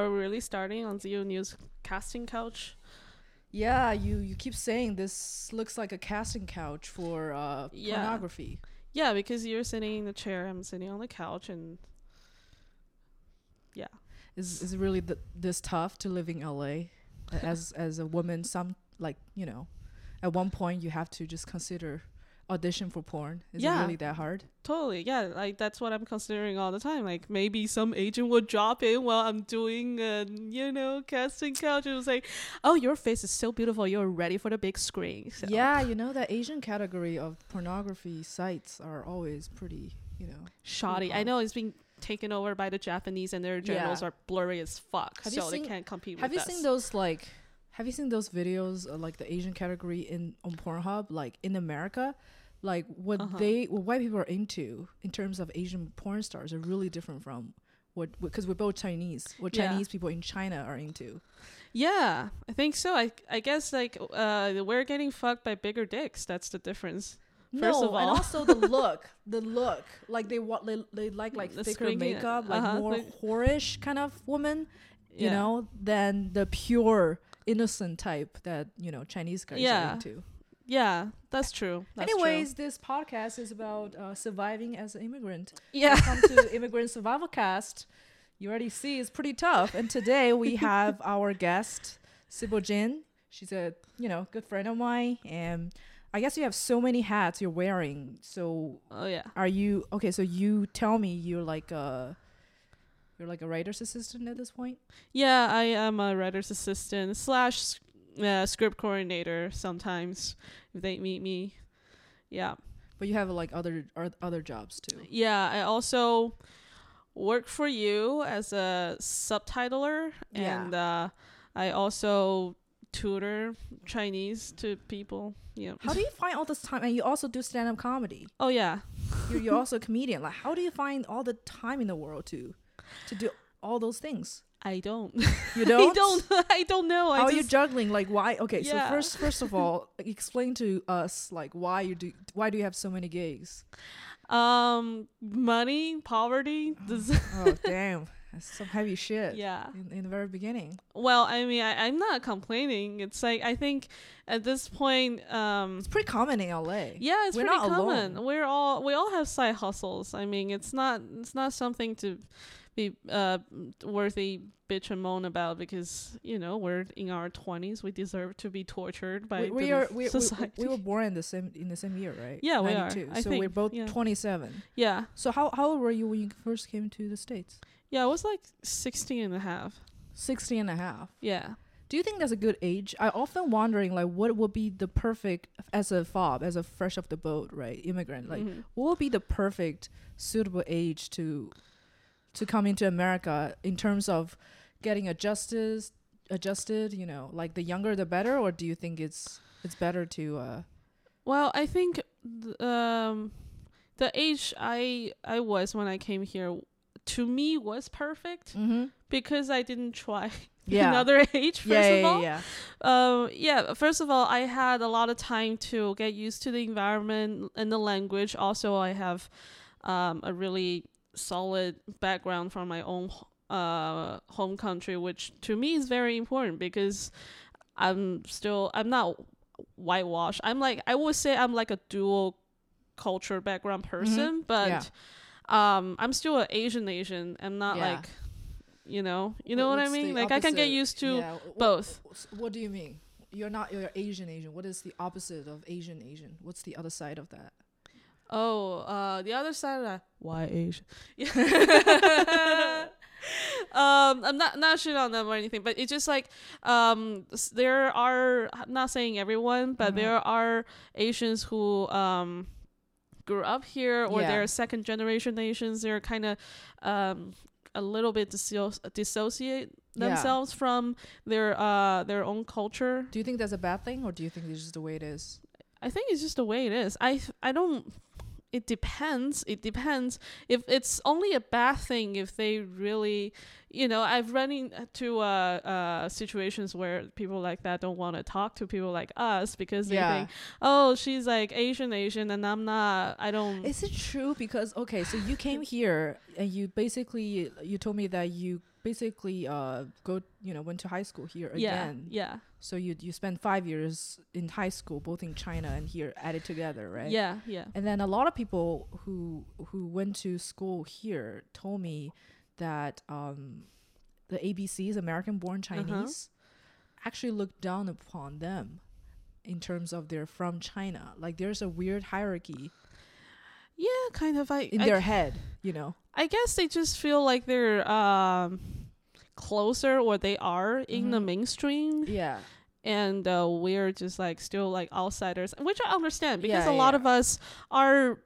Are we really starting on Zio News casting couch? Yeah, you you keep saying this looks like a casting couch for uh Yeah. pornography. Yeah, because you're sitting in the chair, I'm sitting on the couch, and yeah. Is is it really th- this tough to live in LA as as a woman? Some like you know, at one point you have to just consider audition for porn. Is Yeah. it really that hard? Totally, yeah. Like that's what I'm considering all the time. Like maybe some agent would drop in while I'm doing, uh, you know, casting couch and say, "Oh, your face is so beautiful. You're ready for the big screen." So, Yeah, you know that Asian category of pornography sites are always pretty, you know. shoddy. I know it's been taken over by the Japanese, and their journals Yeah. are blurry as fuck, have so seen, they can't compete. Have you us. seen those like? Have you seen those videos uh, like the Asian category in on Pornhub like in America? Like what Uh-huh. they what white people are into in terms of Asian porn stars are really different from what because we're both Chinese. What Yeah. Chinese people in China are into. Yeah, I think so. I I guess like uh, we're getting fucked by bigger dicks. That's the difference. First no, of and all- also the look, the look, like they want they, they like like The thicker makeup, like uh-huh, more like- whorish kind of woman, you Yeah. know, than the pure innocent type that you know Chinese guys Yeah. are into. Yeah, that's true. That's true. Anyways, this podcast is about uh, surviving as an immigrant. yeah. Welcome to Immigrant Survival Cast. You already see it's pretty tough. And today we have our guest, Sybil Jin. She's a you know good friend of mine, and I guess you have so many hats you're wearing. So Oh yeah. are you okay? So you tell me you're like a you're like a writer's assistant at this point. Yeah, I am a writer's assistant slash uh, script coordinator sometimes if they meet me. Yeah. But you have like other other jobs too. Yeah, I also work for you as a subtitler Yeah. and uh, I also tutor Chinese to people. Yeah. How do you find all this time? And you also do stand up comedy. Oh yeah. you're, you're also a comedian. Like, how do you find all the time in the world to to do all those things? I don't. You I don't. don't. I don't know. How I are you juggling? Like, why? Okay, so first, first of all, explain to us like why you do why do you have so many gigs? um money, poverty. This, Oh damn, that's some heavy shit. yeah. In, in the very beginning, Well, I mean, I, I'm not complaining. It's like I think at this point, um, it's pretty common in LA. yeah, it's We're pretty common. alone. We're all we all have side hustles. I mean, it's not it's not something to be uh worthy bitch and moan about because you know we're in our twenties. We deserve to be tortured by we, we the are we, we, society. we were born in the same in the same year, right? Yeah, we are. 92. I so think, we're both yeah. 27. yeah, So how how old were you when you first came to the states? yeah. It was like 16 and a half. 60 and a half. Yeah. Do you think that's a good age? I often wondering like what would be the perfect as a fob, as a fresh off the boat, right? Immigrant. Like Mhm. what would be the perfect suitable age to to come into America in terms of getting adjusted adjusted, you know, like the younger the better or do you think it's it's better to uh Well, I think th- um, the age I I was when I came here to me was perfect mhm. because I didn't try Yeah. another age. First yeah, of yeah, all, yeah. um, yeah. First of all, I had a lot of time to get used to the environment and the language. Also, I have um, a really solid background from my own uh, home country, which to me is very important because I'm still I'm not whitewashed. I'm like I would say I'm like a dual culture background person, but Yeah. um, I'm still an Asian Asian. I'm not Yeah. like you know you know what I mean. Like I can get used to Yeah, both. wh- What do you mean? You're not you're Asian Asian. What is the opposite of Asian Asian? What's the other side of that? Oh, uh, the other side of that. Why Asian? Yeah. um, I'm not not shit on them or anything, but it's just like um, there are. I'm not saying everyone, but Mhm. there are Asians who um grew up here or Yeah. they're second generation Asians. They're kind of um a little bit disso- dissociate Yeah. themselves from their uh their own culture. Do you think that's a bad thing or do you think it's just the way it is? I think it's just the way it is. I I don't. It depends. It depends. If it's only a bad thing, if they really, you know, I've run into uh, uh, situations where people like that don't want to talk to people like us because they Yeah. think, oh, she's like Asian, Asian, and I'm not. I don't. Is it true? Because okay, so you came here and you basically you told me that you basically uh go you know went to high school here again. yeah, yeah. So you you spend five years in high school, both in China and here, added together, right? yeah, yeah. And then a lot of people who who went to school here told me that um, the ABCs, American-born Uh-huh. Chinese, actually look down upon them in terms of they're from China. Like there's a weird hierarchy Yeah, kind of. I in I, their head, you know. I guess they just feel like they're um closer where they are in the Mhm. mainstream Yeah. and uh, we're just like still like outsiders which i understand because Yeah, a lot yeah. of us are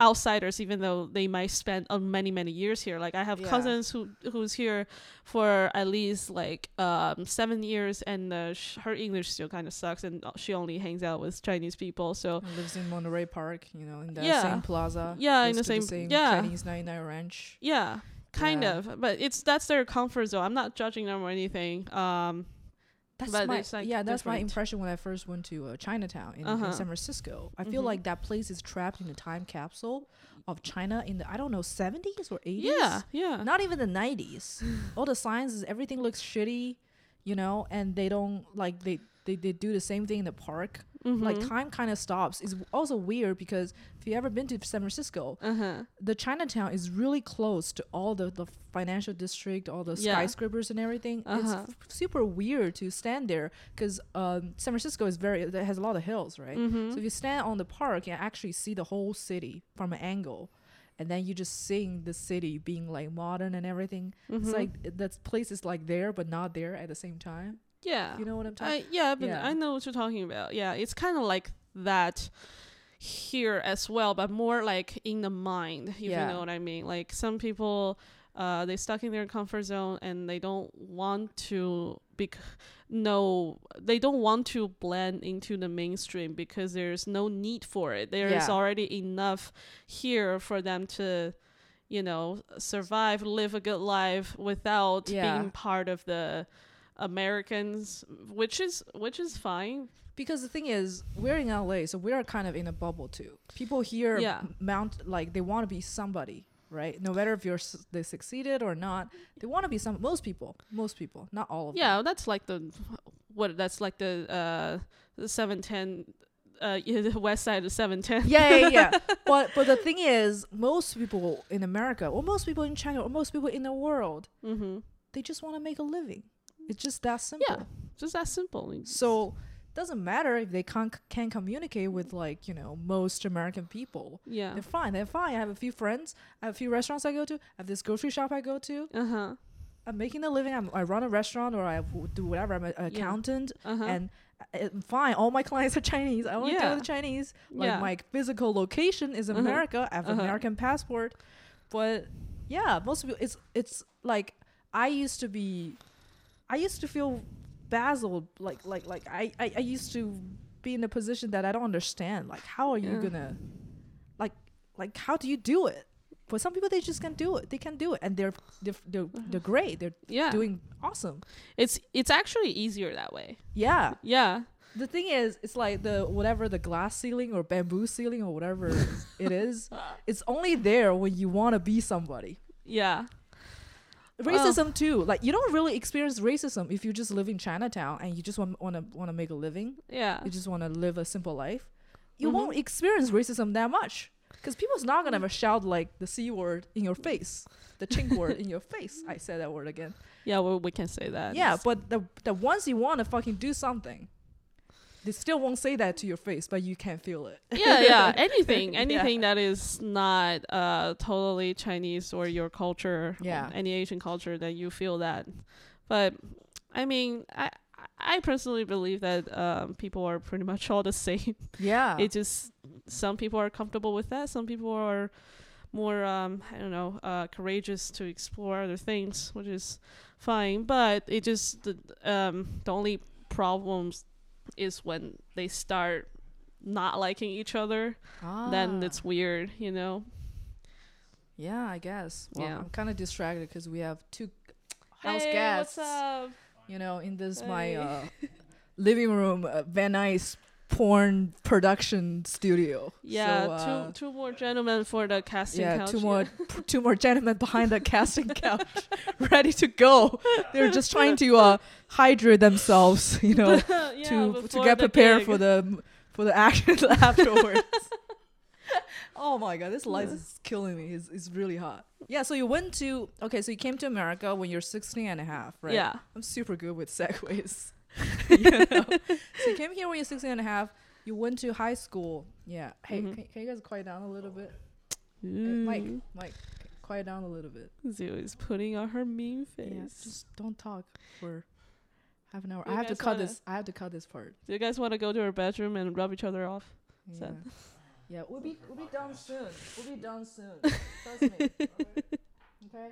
outsiders even though they might spend uh, many many years here like i have Yeah. cousins who who's here for at least like um seven years and uh, sh- her english still kind of sucks and uh, she only hangs out with chinese people so lives in Monterey Park, you know, in the Yeah. same plaza. Yeah, in goes the same- yeah. Chinese 99 Ranch. yeah kind Yeah. of but it's that's their comfort zone i'm not judging them or anything um That's But my like, yeah. That's my impression when I first went to uh, Chinatown in, in Uh-huh. San Francisco. I feel Mhm. like that place is trapped in a time capsule of China in the I don't know seventies or eighties. yeah yeah not even the nineties. All the signs, is everything looks shitty, you know, and they don't like they they, they do the same thing in the park. Like Mhm. time kind of stops. It's also weird because if you ever been to San Francisco, uh-huh the Chinatown is really close to all the, the financial district, all the Yeah. skyscrapers and everything. Uh-huh. It's f- super weird to stand there because um, San Francisco is very it has a lot of hills, right? mm-hmm. So if you stand on the park, you actually see the whole city from an angle, and then you just seeing the city being like modern and everything. It's Mhm. like that place is like there but not there at the same time. Yeah You know what I'm talking? I yeah, but Yeah. I know what you're talking about. Yeah, it's kind of like that here as well, but more like in the mind, if Yeah. you know what I mean. Like some people, uh, they stuck in their comfort zone and they don't want to bec- no, they don't want to blend into the mainstream because there's no need for it. There is Yeah. already enough here for them to. You know, survive, live a good life without Yeah. being part of the Americans, which is which is fine. Because the thing is, we're in LA, so we're kind of in a bubble too. People here Yeah. mount like they want to be somebody, right? No matter if you're s- they succeeded or not, they want to be some. Most people, most people, not all of them. Yeah, that's like the what that's like the uh the seven ten uh yeah, the west side of seven ten. yeah, yeah, yeah. but but the thing is, most people in America, or most people in China, or most people in the world, mm-hmm. they just want to make a living. It's just that simple. Yeah, just that simple. So it doesn't matter if they can't can communicate with like you know most American people. yeah. They're fine. They're fine. I have a few friends. I have a few restaurants I go to. I have this grocery shop I go to. Uh huh. I'm making a living. I'm, I run a restaurant or I do whatever. I'm an accountant, Uh huh. and uh, fine. All my clients are Chinese. I only deal with Chinese. Like Yeah. my physical location is Uh-huh. America. I have an Uh-huh. American passport, but yeah, most people. It's it's like I used to be. I used to feel basil like like like I, I I used to be in a position that I don't understand. Like how are you Yeah. gonna, like like how do you do it? But some people they just can't do it. They can't do it, and they're they're they're, mm-hmm. they're great. They're yeah. doing awesome. it's it's actually easier that way. Yeah. Yeah. The thing is, it's like the whatever the glass ceiling or bamboo ceiling or whatever it is. It's only there when you want to be somebody. Yeah. Racism too. Like you don't really experience racism if you just live in Chinatown and you just want want to want to make a living. Yeah. You just want to live a simple life. You Mhm. won't experience racism that much because people's not gonna ever shout like the c word in your face, the chink word in your face. I said that word again. Yeah. Well, we can say that. Yeah, but the the ones you want to fucking do something, they still won't say that to your face, but you can feel it. yeah, yeah. Anything, Yeah. anything that is not uh totally Chinese or your culture, Yeah. any Asian culture, that you feel that. But I mean, I I personally believe that um people are pretty much all the same. Yeah. it just some people are comfortable with that. Some people are more um I don't know uh courageous to explore other things, which is fine. But it just the um the only problems is when they start not liking each other then Ah. it's weird, you know. yeah, I guess. Well, Yeah. I'm kind of distracted because we have two house hey, guests. What's up? You know, in this my uh, living room, uh, Van Nuys porn production studio. Yeah, So, uh, two two more gentlemen for the casting yeah, couch. two more p- two more gentlemen behind the casting couch, ready to go. They're just trying to uh, hydrate themselves, you know, Yeah, to to get prepared for the for the action afterwards. oh my god, this light is killing me. It's, it's really hot. Yeah, so you went to okay, so you came to America when you're 16 and a half, right? Yeah. I'm super good with segues. you know? So you came here when you're 16 and a half. You went to high school. Yeah. Hey, Mhm. can, can you guys quiet down a little bit? Uh, Mike, Mike, quiet down a little bit. Zio is putting on her mean face. Yeah, just don't talk for half an hour. You I have to cut this. I have to cut this part. Do you guys want to go to her bedroom and rub each other off? Yeah. Sad. Yeah, we'll be we'll be done soon. We'll be done soon. Trust me. Okay.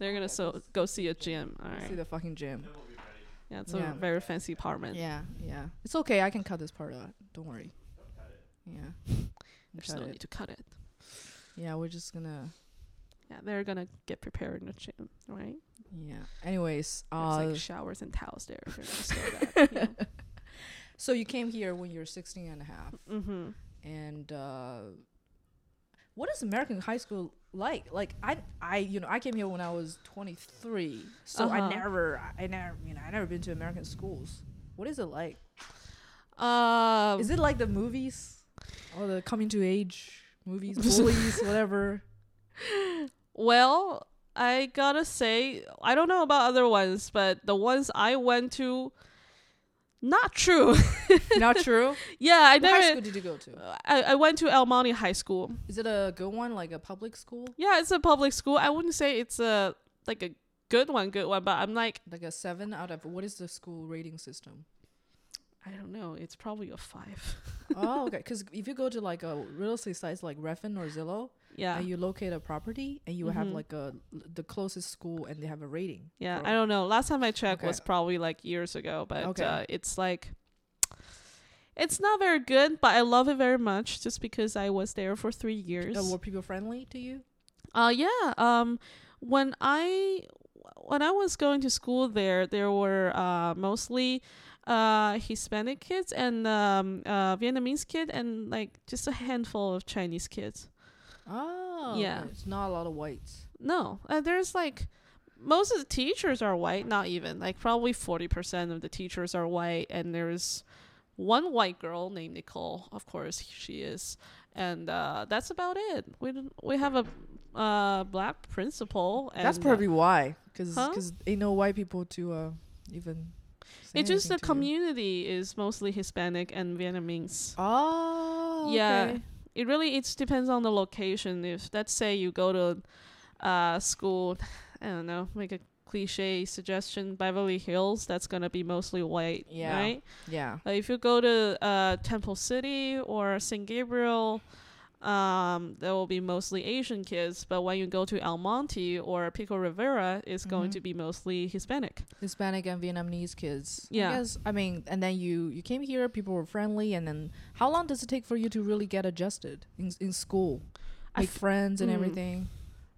They're gonna so go see a gym. All See the fucking gym. Yeah, it's Yeah. a very fancy apartment. Yeah, yeah. It's okay. I can cut this part out. Don't worry. Yeah. There's Cut no it. need to cut it. Yeah, we're just gonna. Yeah, they're gonna get prepared in the gym, right? Yeah. Anyways, There's uh, like showers and towels there. If you're gonna store that. You so you came here when you were 16 and a half, mm-hmm. and uh, what is American high school like? Like I, I, you know, I came here when I was 23, so I Uh-huh. never, I never, you know, I never been to American schools. What is it like? Um, Is it like the movies, or the coming to age movies, bullies, whatever? Well, I gotta say, I don't know about other ones, but the ones I went to, not true. Not true. yeah, I What high school did you go to? I, I went to El Monte High School. Is it a good one, like a public school, Yeah, it's a public school. I wouldn't say it's a like a good one, good one, but I'm like, like a seven out of? What is the school rating system? I don't know. It's probably a five. oh, okay. Because if you go to like a real estate sites like Redfin or Zillow, Yeah, and you locate a property and you have Mhm. like a the closest school and they have a rating. yeah. I don't know. Last time I checked Okay. was probably like years ago, but Okay. uh, it's like. It's not very good, but I love it very much just because I was there for three years. Uh, were people friendly to you? Uh yeah. Um when I when I was going to school there, there were uh mostly uh Hispanic kids and um uh Vietnamese kid and like just a handful of Chinese kids. Oh, Yeah. okay. It's not a lot of whites. No, uh, there's like most of the teachers are white, not even. Like probably 40% of the teachers are white and there's one white girl named Nicole, of course she is. And uh that's about it. We we have a uh black principal and That's probably why, because Huh? ain't no white people to uh even. It's just the to you. community is mostly Hispanic and Vietnamese. Oh, Yeah. okay. It really it depends on the location. If let's say you go to uh school, I don't know, make a cliche suggestion, Beverly Hills, that's gonna be mostly white, Yeah. right? Yeah. Uh, if you go to uh Temple City or San Gabriel, um, there will be mostly Asian kids. But when you go to El Monte or Pico Rivera, it's going Mhm. to be mostly Hispanic. Hispanic and Vietnamese kids. Yeah. I guess I mean, and then you you came here, people were friendly, and then how long does it take for you to really get adjusted in in school, make f- friends and mm. everything?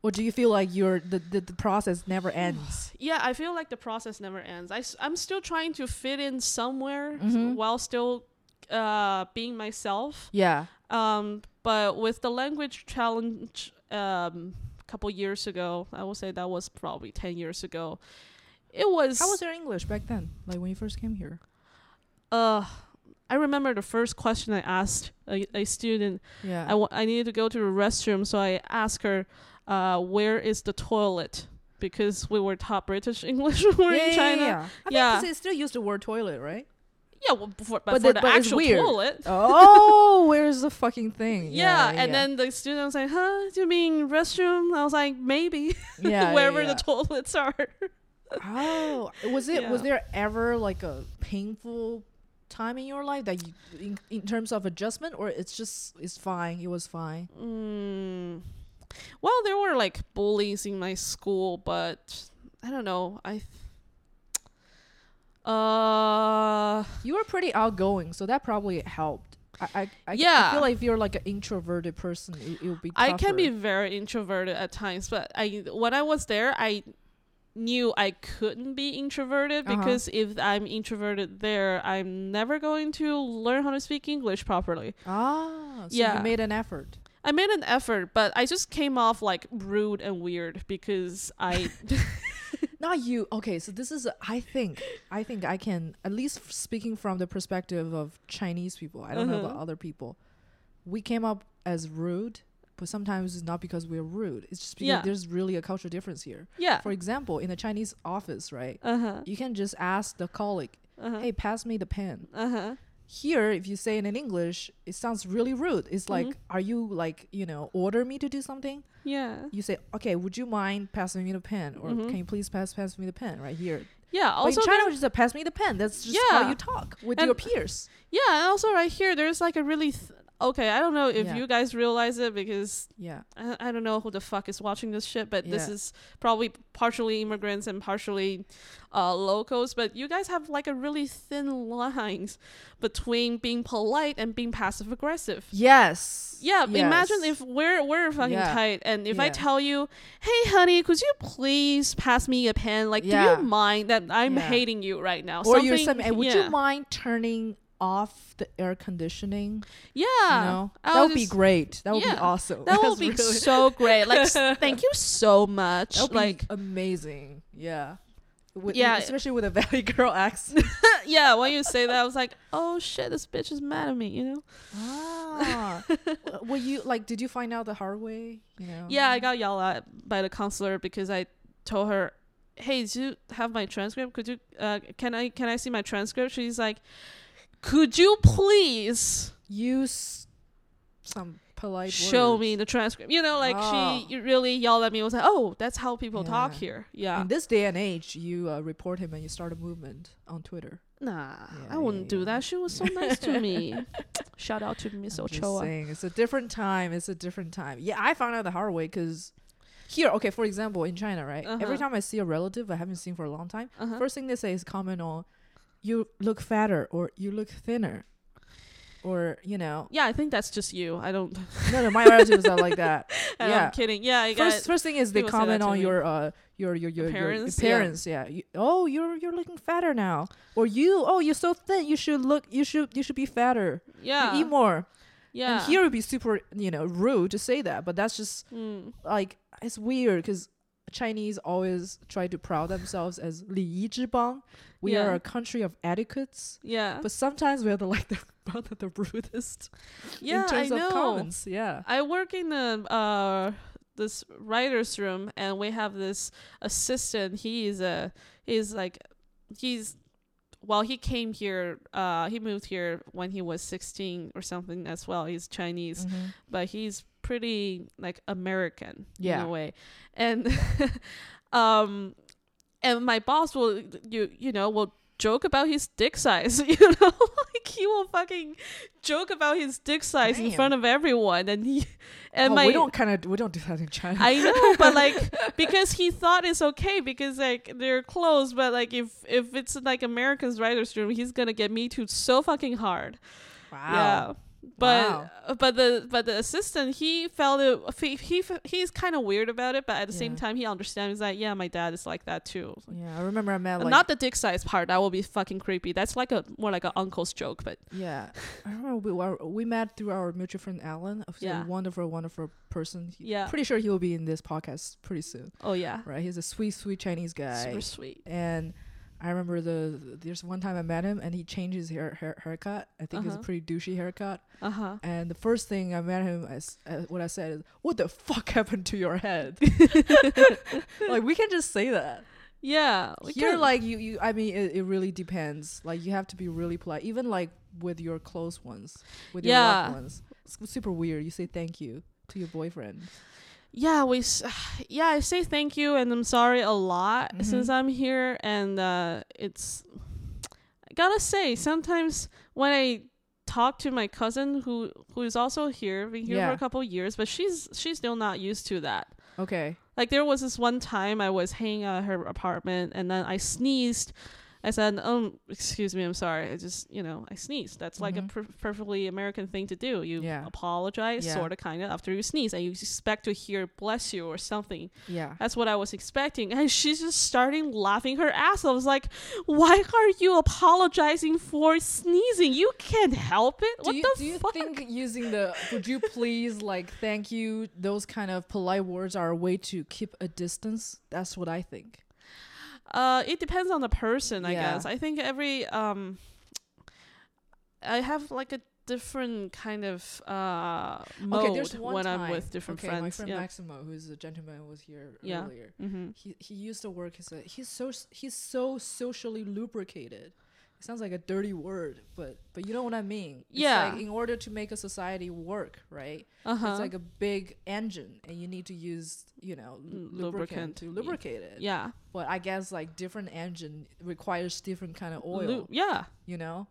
Or do you feel like you're the the, the process never ends? Yeah, I feel like the process never ends. I, I'm still trying to fit in somewhere Mhm. while still uh, being myself. yeah. Um, but with the language challenge um, a couple years ago, I will say that was probably 10 years ago. It was. How was your English back then? Like when you first came here? Uh, I remember the first question I asked a, a student. Yeah. I, wa- I needed to go to the restroom, so I asked her, uh, "Where is the toilet?" Because we were taught British English when we were yeah, in China. Yeah, yeah. I Yeah. think they still use the word toilet, right? Yeah, well, before, but, But for the- but actual weird. toilet. oh, where's the fucking thing? Yeah, and then the student was like, "Huh? Do you mean restroom?" I was like, "Maybe yeah, wherever yeah, the toilets are." Oh, was it? Was there ever like a painful time in your life that you, in, in terms of adjustment, or it's just it's fine? It was fine. mm. Well, there were like bullies in my school, but I don't know. I. Uh, You were pretty outgoing, so that probably helped. I, I, I, I Yeah. feel like if you're like an introverted person, it, would be. I can be very introverted at times, but I when I was there, I knew I couldn't be introverted Uh-huh. because if I'm introverted there, I'm never going to learn how to speak English properly. Ah, so Yeah. you made an effort. I made an effort, but I just came off like rude and weird because I Not you. Okay, so this is I think I think I can at least speaking from the perspective of Chinese people. I don't know about Uh-huh. other people. We came up as rude, but sometimes it's not because we're rude. It's just because Yeah. there's really a cultural difference here. yeah. For example, in a Chinese office, right? Uh-huh. You can just ask the colleague, Uh-huh. "Hey, pass me the pen." Uh-huh. Here, if you say it in English, it sounds really rude. It's like, Mhm. "Are you like, you know, order me to do something?" Yeah. You say, "Okay, would you mind passing me the pen?" Or Mhm. "Can you please pass pass me the pen?" Right here. Yeah. But in China, is pass me the pen. That's just Yeah. how you talk with And- your peers. Yeah, and also right here, there's like a really okay. I don't know if Yeah. you guys realize it because Yeah. I, I don't know who the fuck is watching this shit, but this is probably partially immigrants and partially uh, locals. But you guys have like a really thin lines between being polite and being passive aggressive. Yes. Yeah, imagine if we're we're fucking Yeah. tight, and if I tell you, "Hey, honey, could you please pass me a pen?" Like, Yeah. do you mind that I'm Yeah. hating you right now? Or you're Something- saying, would yeah. you mind turning off the air conditioning? Yeah, you know, that would be great. That would be awesome. That would be really- so great. Like, thank you so much. That would like, be amazing. Yeah. With, Yeah. Especially with a Valley Girl accent. yeah, when you say that, I was like, oh shit, this bitch is mad at me, you know? ah. Were you like? Did you find out the hard way? You know. Yeah, I got yelled at by the counselor because I told her, hey, do you have my transcript? Could you, uh, can I, can I see my transcript? She's like, could you please Use some polite. show words. me the transcript? You know, like Ah. she really yelled at me. Was like, oh, that's how people talk here. Yeah. In this day and age, you uh, report him and you start a movement on Twitter. Nah, Yeah, I wouldn't yeah, do yeah. that. She was so nice to me. Shout out to Miss I'm Ochoa. saying, it's a different time. It's a different time. Yeah, I found out the hard way because here, okay, for example, in China, right? Every Uh-huh. time I see a relative I haven't seen for a long time, Uh-huh. first thing they say is comment on, "You look fatter" or "You look thinner," or you know, Yeah, I think that's just you. I don't. no, no, my relatives are like that. yeah I'm Yeah. kidding. Yeah, I. First, first thing is they people say that comment on your uh your your your Appearance, your yeah. appearance. Yeah. You, oh, you're you're looking fatter now. Or you oh you're so thin. You should look. You should you should be fatter. You yeah. eat more. yeah. And here it would be super you know rude to say that, but that's just Mm. like it's weird because Chinese always try to proud themselves as 礼仪之邦. We Yeah. are a country of etiquettes, Yeah. but sometimes we're the like the one of the rudest yeah, in terms I of know. comments. Yeah. I work in the uh this writers room and we have this assistant. He is a he's like he's well he came here uh he moved here when he was 16 or something as well. He's Chinese. Mhm. but he's pretty like American Yeah. in a way. And um and my boss will you you know will joke about his dick size, you know? like he will fucking joke about his dick size in front of everyone and he and oh, my we don't kind of we don't do that in China. I know, but like because he thought it's okay because like they're close, but like if if it's like Americans writers room, he's gonna get me too so fucking hard. Yeah. But Wow. uh, but the but the assistant he felt it he, he he's kind of weird about it but at the same time he understands that yeah my dad is like that too Yeah, I remember I met like not the dick size part that will be fucking creepy that's like a more like an uncle's joke but yeah. I remember we were, we met through our mutual friend Alan. Yeah. a wonderful, wonderful person. He- yeah Pretty sure he will be in this podcast pretty soon. oh yeah Right? He's a sweet, sweet Chinese guy. super sweet and I remember the there's one time I met him and he changed his hair, hair haircut. I think it's a Uh-huh. pretty douchey haircut. uh-huh And the first thing I met him, as uh, what I said is, "What the fuck happened to your head?" like we can just say that. yeah Here, like you, you. I mean, it, it really depends. Like you have to be really polite, even like with your close ones, with your Yeah. loved ones. It's super weird. You say thank you to your boyfriend. Yeah we yeah i say thank you and i'm sorry a lot Mhm. since i'm here and uh it's i gotta say sometimes when i talk to my cousin who who is also here been here for a couple years but she's she's still not used to that Okay. like there was this one time i was hanging at her apartment and then i sneezed I said, um, excuse me, I'm sorry. I just, you know, I sneezed. That's like a Mhm. per- perfectly American thing to do. You Yeah. apologize, Yeah. sort of, kind of, after you sneeze, and you expect to hear "bless you" or something. Yeah. That's what I was expecting, and she's just starting laughing her ass. I was like, "Why are you apologizing for sneezing? You can't help it. Do what you, the do you fuck?" think using the would you please like thank you those kind of polite words are a way to keep a distance? That's what I think. Uh, it depends on the person, I Yeah. guess. I think every um, I have like a different kind of uh mode okay, there's one when time. I'm with different okay, my friend yeah. Maximo, who's a gentleman, who was here Yeah. earlier. mm-hmm. He he used to work as a he's so he's so socially lubricated. Sounds like a dirty word, but but you know what I mean. It's Yeah. Like in order to make a society work, right? Uh huh. It's like a big engine, and you need to use you know lu- lubricant lubricant, to yeah. lubricate it. yeah. But I guess like different engine requires different kind of oil. Lu- yeah. you know,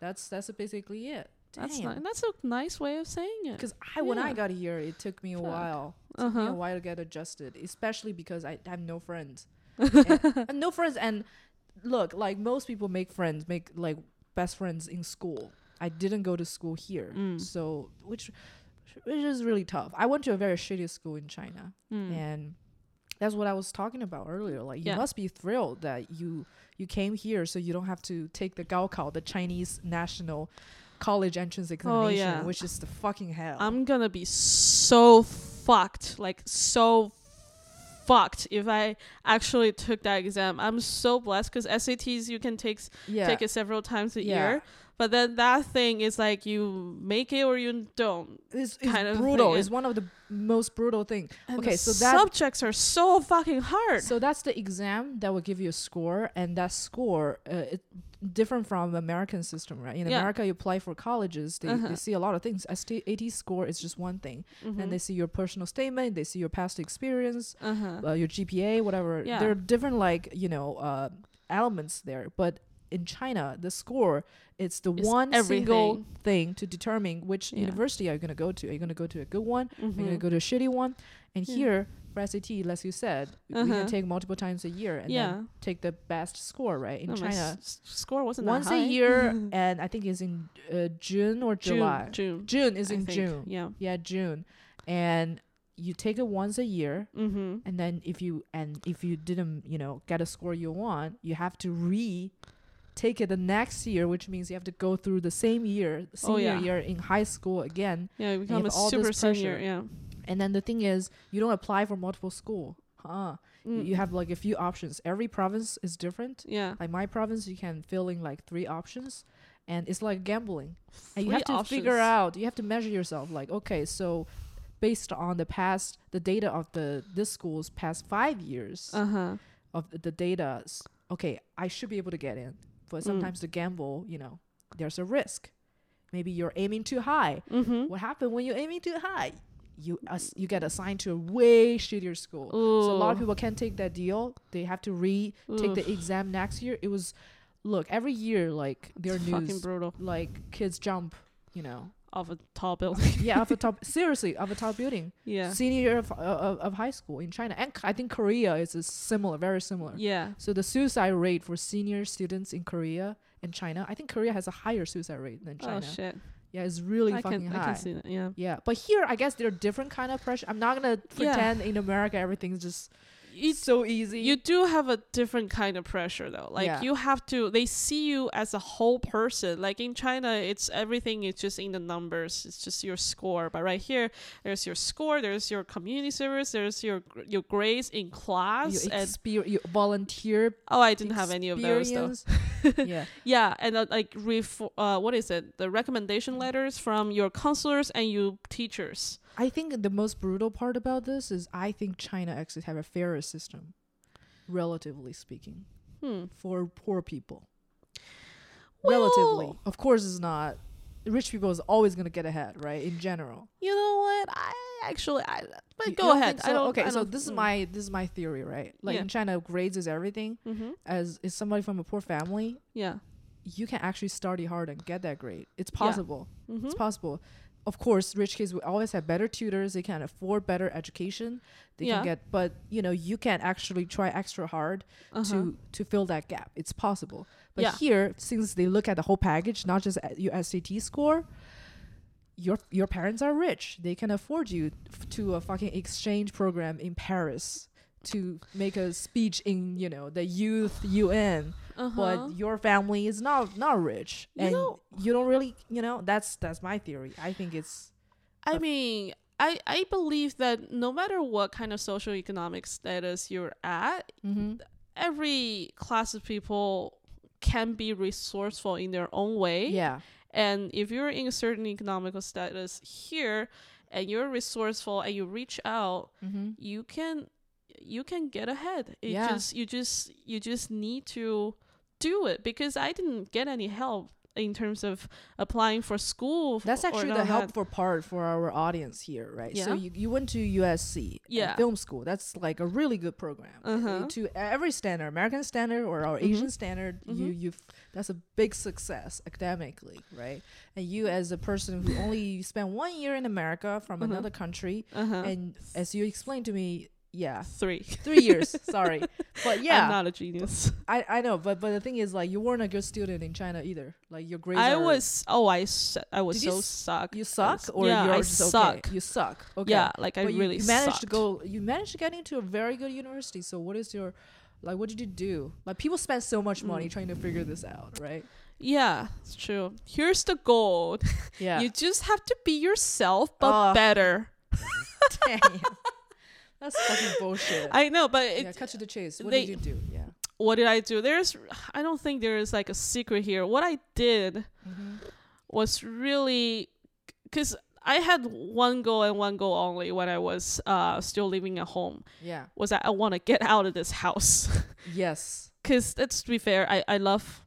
that's that's basically it. That's Damn. nice. That's a nice way of saying it. Because I when I got here, it took me a Fuck. while. It Uh took me a while to get adjusted, especially because I have no friends. and, and no friends. And look, like most people make friends, make like best friends in school. I didn't go to school here, Mm. so which which is really tough. I went to a very shitty school in China, Mm. and that's what I was talking about earlier. Like you Yeah. must be thrilled that you you came here, so you don't have to take the Gaokao, the Chinese national college entrance examination, Oh, yeah. which is the fucking hell. I'm gonna be so fucked, like so fucked if I actually took that exam. I'm so blessed because SATs you can take yeah. take it several times a Yeah. year, but then that thing is like you make it or you don't. it's, it's kind of brutal. thing. It's one of the most brutal thing. And Okay, so that- subjects are so fucking hard. So that's the exam that will give you a score, and that score uh, it different from American system, right? In Yeah. America, you apply for colleges, they, Uh-huh. they see a lot of things. SAT score is just one thing, Mhm. and they see your personal statement, they see your past experience, uh-huh. uh, your GPA, whatever. Yeah. There are different like you know uh, elements there, but in China, the score it's the It's one single thing to determine which Yeah. university are you gonna go to. Are you gonna go to a good one? Are you gonna Mhm. go to a shitty one? And Yeah. here for SAT, as you said, we Uh-huh. can take multiple times a year and Yeah. then take the best score, right? In No, China, s- score wasn't once a year, and I think it's in uh, June or June, July. June. June is I in think. June. Yeah. Yeah, June, and you take it once a year, Mm-hmm. and then if you and if you didn't, you know, get a score you want, you have to re take it the next year, which means you have to go through the same year, senior Oh, yeah. year in high school again. Yeah, you become a all super senior. Yeah. And then the thing is, you don't apply for multiple school. Huh. You- Mm. You have like a few options. Every province is different. Yeah. Like my province, you can fill in like three options, and it's like gambling. Three And you have to figure out. You have to measure yourself. Like, okay, so based on the past, the data of the this school's past five years Uh huh. of the- the data, okay, I should be able to get in. But Mm. sometimes the gamble, you know, there's a risk. Maybe you're aiming too high. Mm-hmm. What happened when you're aiming too high? You ass- you get assigned to a way shittier school. So a lot of people can't take that deal. They have to re take the exam next year. It was, look, every year like their fucking news, brutal. like kids jump, you know, Off a tall building. yeah, of a top, seriously, of a top building. yeah. Senior year of, of of high school in China, and I think Korea is similar, very similar. Yeah. So the suicide rate for senior students in Korea and China, I think Korea has a higher suicide rate than oh, China. Oh shit. Yeah, it's really I fucking can high. I can see that. Yeah. Yeah, but here I guess there are different kind of pressure. I'm not gonna Yeah. pretend in America everything's just You so easy. you do have a different kind of pressure though. Like Yeah. you have to they see you as a whole person. Like in China it's everything is just in the numbers. It's just your score. But right here there's your score, there's your community service, there's your your grades in you, class and exper- you volunteer. oh I didn't have any of those though. yeah, Yeah, and uh, like ref- uh what is it? The recommendation letters from your counselors and you teachers. I think the most brutal part about this is I think China actually have a fairer system, relatively speaking, Hmm. for poor people. relatively, of course, it's not. Rich people is always gonna get ahead, right? In general. You know what? I actually I but You go ahead. think I don't Okay, I so don't- this is mm. my this is my theory, right? Like Yeah. in China, grades is everything. Mhm. As is somebody from a poor family, Yeah. you can actually study hard and get that grade. It's Yeah. possible. Mhm. It's possible. Of course, rich kids will always have better tutors. They can afford better education. They Yeah. can get, but you know, you can actually try extra hard Uh-huh. to to fill that gap. It's possible. But Yeah. here, since they look at the whole package, not just at your SAT score, your your parents are rich. They can afford you f- to a fucking exchange program in Paris to make a speech in you know the youth UN. uh-huh. But your family is not not rich, You and know- you don't really you know that's that's my theory. I think it's I mean, I I believe that no matter what kind of social economic status you're at, mm-hmm. every class of people can be resourceful in their own way. yeah And if you're in a certain economical status here and you're resourceful and you reach out, mm-hmm. you can you can get ahead. It Yeah. just you just you just need to do it because I didn't get any help in terms of applying for school. That's actually the helpful part for our audience here, right? So Yeah. you, you went to USC, uh, Yeah. film school. That's like a really good program. Uh, Uh-huh. To every standard, American standard or our Mhm. Asian standard, you Mhm. you that's a big success academically, right? And you as a person who only spent one year in America from Uh-huh. another country, Uh-huh. and as you explained to me, yeah, three. three years. sorry, but yeah, I'm not a genius. I, I know, but but the thing is, like, you weren't a good student in China either. Like your grades. I was oh I I was Did so suck. You suck, Yes. or yeah, you're I just okay? suck. You suck. Okay. Yeah, like I you, really you managed to go. You managed to get into a very good university. So what is your, like, what did you do? Like people spend so much money Mm. trying to figure this out, right? Yeah, it's true. Here's the goal. Yeah. You just have to be yourself, but Ah. better. Damn. That's fucking bullshit. I know, but yeah, it, cut to the chase. What they- did you do? Yeah. what did I do? There's, I don't think there is like a secret here. What I did Mm-hmm. was really, because I had one goal and one goal only when I was uh, still living at home. Yeah. Was that I want to get out of this house. Yes. because let's be fair i i love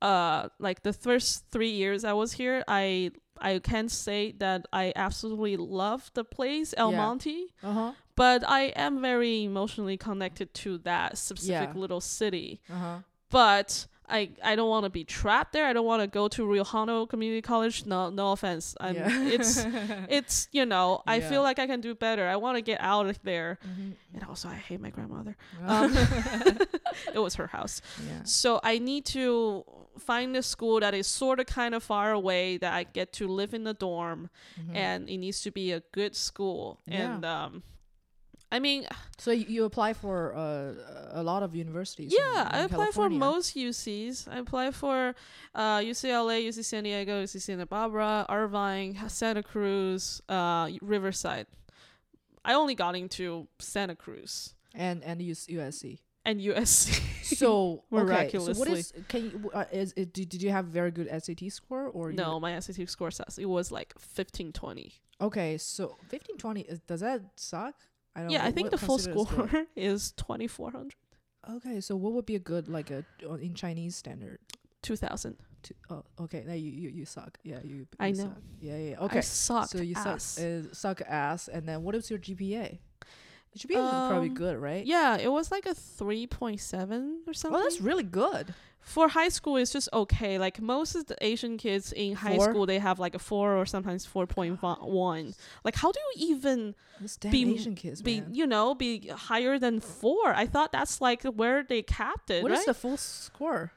uh like the first three years i was here i i can't say that i absolutely love the place el Yeah. monte Uh huh. but i am very emotionally connected to that specific Yeah. little city Uh huh. but I, I don't want to be trapped there. I don't want to go to Rio Hondo Community College. No, no offense. I'm, It's it's you know I Yeah. feel like I can do better. I want to get out of there. Mhm. And also I hate my grandmother. Um, it was her house. yeah. So I need to find a school that is sort of kind of far away that I get to live in the dorm Mhm. and it needs to be a good school. Yeah. And um I mean, So you, apply for uh, a lot of universities. in- yeah, I in apply for most UCs. I apply for uh, UCLA, UC San Diego, UC Santa Barbara, Irvine, Santa Cruz, uh, Riverside. I only got into Santa Cruz and and US, USC. And USC. So okay, so what Miraculously. can you uh, is it, did, did you have very good SAT score or you- no, my SAT score says it was like fifteen twenty. Okay, so fifteen twenty is does that suck? I don't Yeah, know, I think the full score is twenty four hundred. Okay, so what would be a good like a uh, in Chinese standard? Two thousand. Oh, okay, now you, you you suck. Yeah, you. I know. Suck. Yeah, yeah. I Okay, sucked so you ass. suck uh, suck ass, and then what is your GPA? Your GPA is probably Um, good, right? Yeah, it was like a three point seven or something. Oh, that's really good. for high school it's just okay like most of the asian kids in high Four? school they have like a four or sometimes 4.1 like how do you even Be- Asian kids, be man. you know be higher than four i thought that's like where they capped it What is right the full score?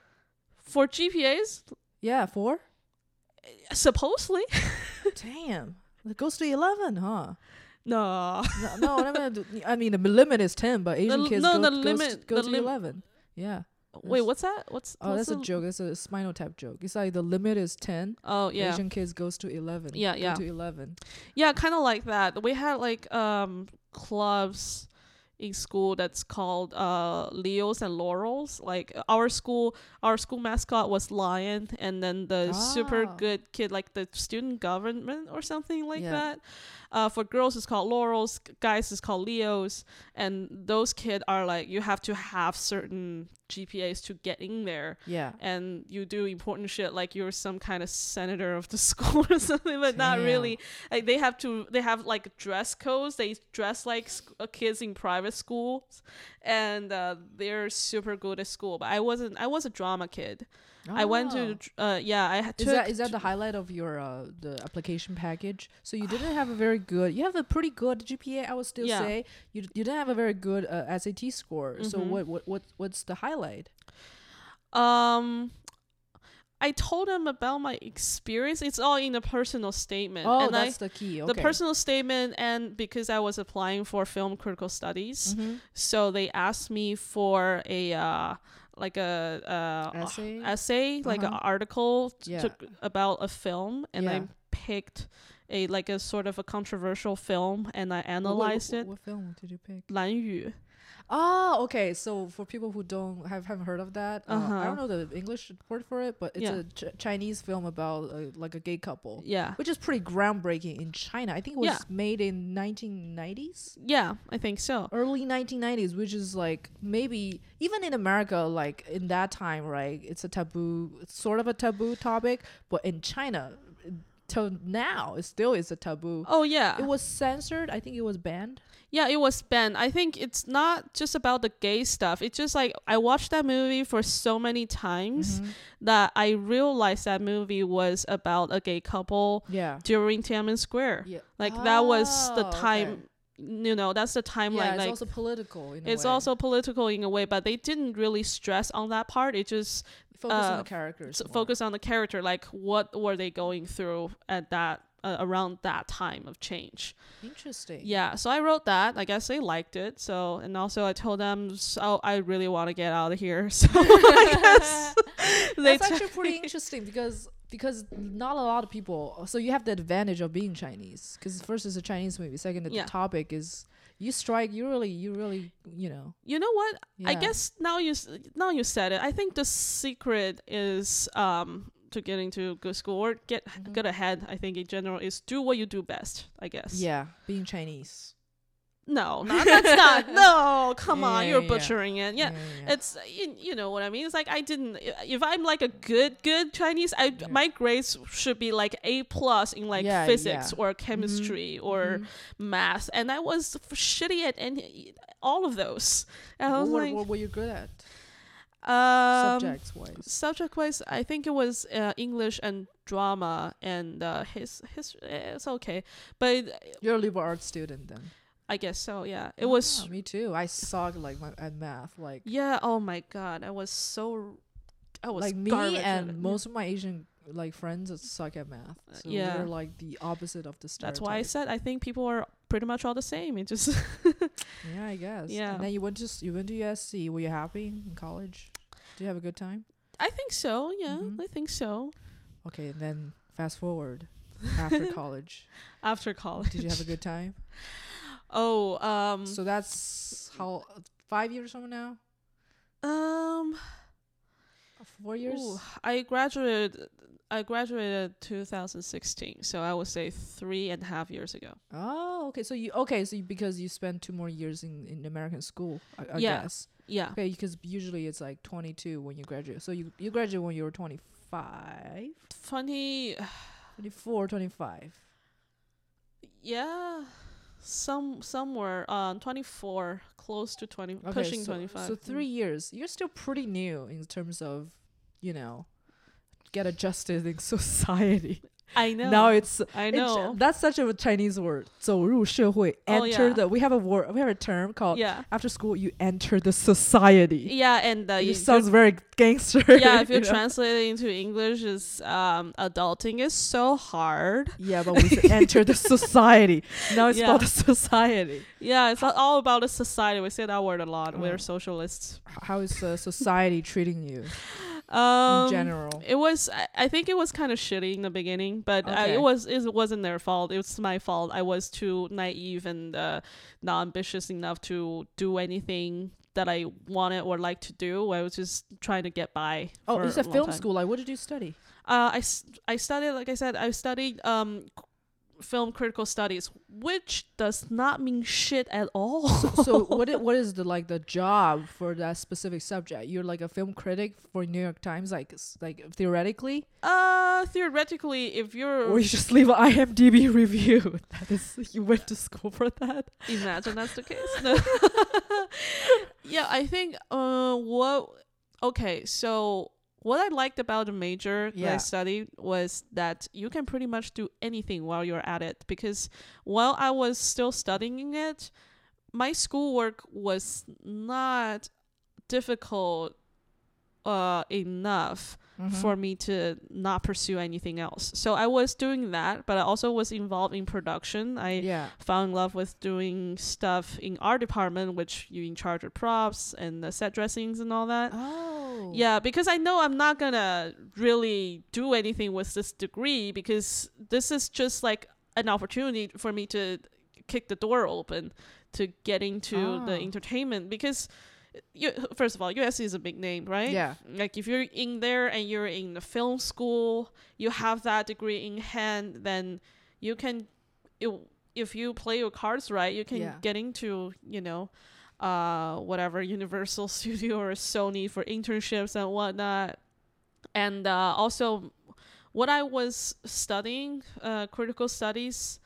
for gpas Yeah, four. supposedly Damn, it goes to eleven, huh? No No, no, I mean, I mean the limit is ten, but Asian l- kids no, go, the limit- to, go the to lim- eleven. Yeah. wait what's that what's Oh, what's that's a joke. It's a Spinal Tap joke. It's like the limit is ten. oh yeah Asian kids goes to eleven. Yeah, go yeah. To eleven. Yeah, kind of like that. We had like um clubs in school that's called uh Leos and Laurels. Like our school, our school mascot was lion, and then the super Ah. good kid, like the student government or something like Yeah. that. Uh, for girls, it's called Laurels. Guys, it's called Leos. And those kids are like you have to have certain GPAs to get in there Yeah. and you do important shit like you're some kind of senator of the school or something, but not really. Like they have to, they have like dress codes. They dress like sc- uh, kids in private schools, and uh, they're super good at school. But I wasn't. I was a drama kid. I went to Oh. tr- uh yeah I had Is that is that the highlight of your uh the application package? So you didn't have a very good. You have a pretty good GPA. I would still Yeah. say you you didn't have a very good uh, SAT score. So Mhm. what what what what's the highlight? um I told them about my experience. It's all in the personal statement. Oh, and I, that's the key. Okay. the personal statement and because I was applying for film critical studies, Mhm. so they asked me for a uh like a uh essay. essay, like an Uh-huh. article t- Yeah. to, about a film, and I picked a like a sort of a controversial film, and I analyzed wh- it. What film did you pick? 蓝宇. Oh, okay. So for people who don't have haven't heard of that, uh, I Uh-huh. don't know the English word for it, but it's Yeah. a ch- Chinese film about uh, like a gay couple, Yeah. which is pretty groundbreaking in China. I think it was Yeah. made in 1990s. Yeah, I think so. early 1990s which is like maybe even in america like in that time right it's a taboo it's sort of a taboo topic but in china till now it still is a taboo Oh yeah. it was censored i think it was banned Yeah, it was banned. I think it's not just about the gay stuff. It's just like I watched that movie for so many times Mhm. that I realized that movie was about a gay couple yeah during Tiananmen Square. yeah Like that was the Oh, okay. time. You know, that's the timeline yeah it's like also political in a it's way. also political in a way, but they didn't really stress on that part. It just focus on uh, the characters s- more. focus on the character. Like what were they going through at that uh, around that time of change? interesting Yeah, so I wrote that. I guess they liked it. So, and also I told them, so I really want to get out of here. So I guess that's actually pretty interesting because because not a lot of people so you have the advantage of being chinese because first it's a chinese movie second the Yeah. topic is you strike you really you really you know you know what? I guess now you s- now you said it. I think the secret is um to getting to good school or get Mhm. good ahead. I think in general is do what you do best. I guess. yeah being chinese No, not, that's not. No, come on, Yeah, you're yeah. butchering it. Yeah. It's you, you know what I mean. It's like I didn't. If I'm like a good good Chinese, I Yeah. my grades should be like A plus in like Yeah, physics yeah. or chemistry or Mhm. math, and I was shitty at any all of those. And I was like, what were you good at um, subjects wise subject wise, I think it was uh, English and drama and uh, his his. It's okay, but you're a liberal arts student then I guess so. Yeah, it was. Ah, me too i suck like my at math like Yeah. Oh my god, I was so. I was like me and most of my asian like friends that suck at math so yeah. we're like the opposite of the stereotype That's why I said I think people are pretty much all the same. It just yeah i guess Yeah. and then you went to you went to usc were you happy in college did you have a good time I think so. Yeah, Mhm. I think so. okay then fast forward after college After college, did you have a good time Oh, um, so that's how five years from now um, four years ooh, I graduated. I graduated 2016, so I would say three and a half years ago. Oh, okay. So you okay? So you, because you spent two more years in in American school, I, I Yeah. guess. Yeah, Okay, because usually it's like twenty two when you graduate. So you you graduate when you were 25, funny. 24, 25. Yeah, some somewhere um 24, close to 20, Okay, pushing so, 25. So three years. You're still pretty new in terms of, you know, get adjusted in society. I know. Now it's I it's- know. that's such a Chinese word. 走入社会, Oh, enter yeah. the. We have a word. We have a term called yeah, after school. You enter the society. yeah, and uh, it you- sounds very gangster. yeah, if you you're know? translating into English, is um, adulting is so hard. Yeah, but we said enter the society. Now it's Yeah. about the society. Yeah, it's all about the society. We say that word a lot. Oh. We're socialists. H- How is uh, society treating you Um, in general? It was. I, I think it was kind of shitty in the beginning, but uh, Okay. it was. It wasn't their fault. It was my fault. I was too naive and uh, not ambitious enough to do anything that I wanted or like to do. I was just trying to get by. Oh, it's you a film time. school. Like, what did you study? Uh, I, I studied, like I said, I studied um, film critical studies, which does not mean shit at all. so what? i- what is the like the job for that specific subject? You're like a film critic for New York Times, like like theoretically, uh, theoretically, if you're or you just leave an IMDb review. That is, you went to school for that. imagine that's the case. No. yeah, I think uh, what? Okay, so what I liked about the major that I studied was that you can pretty much do anything while you're at it. Because while I was still studying it, my schoolwork was not difficult uh, enough Mhm. for me to not pursue anything else. So I was doing that, but I also was involved in production. I yeah. fell in love with doing stuff in art department, which you in charge of props and the set dressings and all that. Oh. Yeah, because I know I'm not gonna really do anything with this degree because this is just like an opportunity for me to kick the door open to get into the Ah. entertainment because you, first of all, USC is a big name, right? Yeah. Like if you're in there and you're in the film school, you have that degree in hand, then you can, it, if you play your cards right, you can Yeah. get into, you know, uh, whatever Universal Studio or Sony for internships and whatnot. And uh, also, what I was studying, uh, critical studies,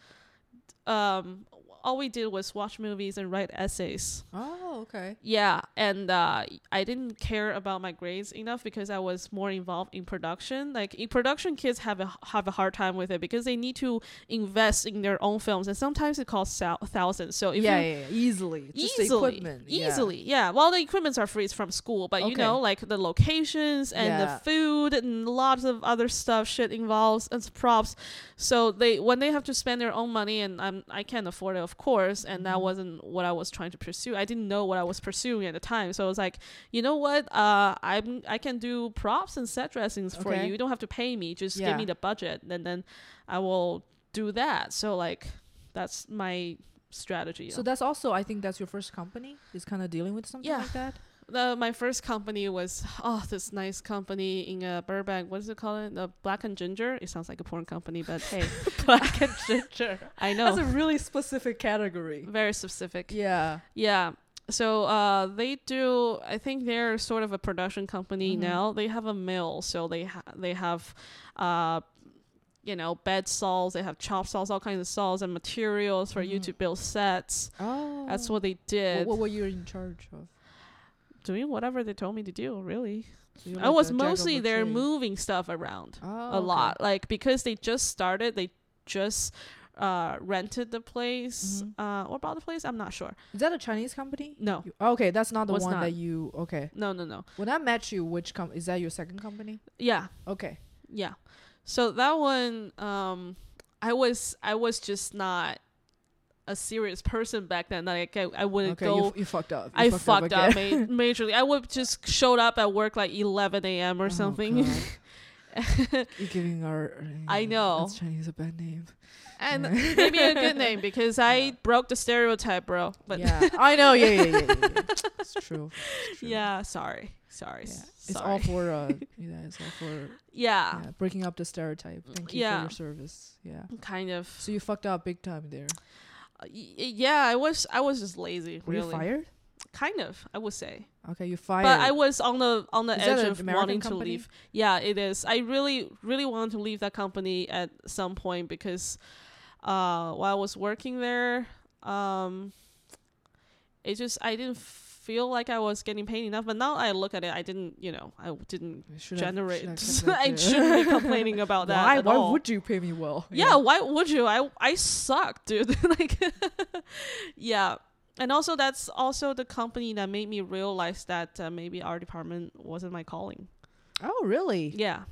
um, all we did was watch movies and write essays. Oh, okay. Yeah, and uh, I didn't care about my grades enough because I was more involved in production. Like in production, kids have a have a hard time with it because they need to invest in their own films, and sometimes it costs thousands. So if yeah, you yeah, yeah, easily. Easily, equipment. yeah. easily, yeah. Well, the equipments are free from school, but you know, like the locations and Yeah. the food and lots of other stuff shit involves and props. So they when they have to spend their own money, and I'm I can't afford it, of course, and that Mhm. wasn't what I was trying to pursue. I didn't know what I was pursuing at the time, so I was like, you know what, uh, I'm I can do props and set dressings for Okay. you. You don't have to pay me, just Yeah. give me the budget, and then I will do that. So like, that's my strategy. So that's also, I think that's your first company is kind of dealing with something Yeah. like that. The my first company was oh this nice company in uh, Burbank. What is it called? The Black and Ginger. It sounds like a porn company, but hey, Black and ginger. I know That's a really specific category. very specific. Yeah. Yeah. So uh, they do. I think they're sort of a production company Mhm. now. They have a mill, so they ha- they have, uh, you know, bed saws. They have chop saws, all kinds of saws and materials for you Mhm. to build sets. Oh. That's what they What, did. what were you in charge of? Doing whatever they told me to do. Really, So I like was mostly all there moving stuff around. Oh, a okay. lot like because they just started they just uh rented the place Mhm. uh or bought the place i'm not sure Is that a Chinese company? no You- okay, that's not the Was one not. that you. Okay. no no no When I met you, which com- is that your second company? yeah Okay. yeah so that one um i was i was just not a serious person back then like i, I wouldn't Okay, go you, you fucked up. You I fucked up, again. ma- majorly. I would just showed up at work like 11 a.m. or Oh, something, You're giving our. I know. Chinese a bad name. and Yeah. maybe a good name because I Yeah. broke the stereotype, bro. But yeah, I know. Yeah, yeah, yeah. yeah. It's true. It's true. Yeah, sorry, sorry, Yeah. s- It's all for uh, yeah, it's all for yeah, breaking up the stereotype. Thank you for your service. Yeah. kind of. So you fucked up big time there. Uh, yeah, I was, I was just lazy. Were really, you fired? kind of. I would say, Okay, you fired. but I was on the on the Is edge of American wanting company? to leave. Yeah, it is. I really, really wanted to leave that company at some point because, uh, while I was working there, um, it just I didn't feel like I was getting paid enough. But now I look at it, I didn't, you know, I didn't should generate. should have kept that I shouldn't be complaining about that. Why? Why all. would you pay me well? yeah, why would you i i suck dude like yeah and also that's also the company that made me realize that uh, maybe our department wasn't my calling Oh, really? yeah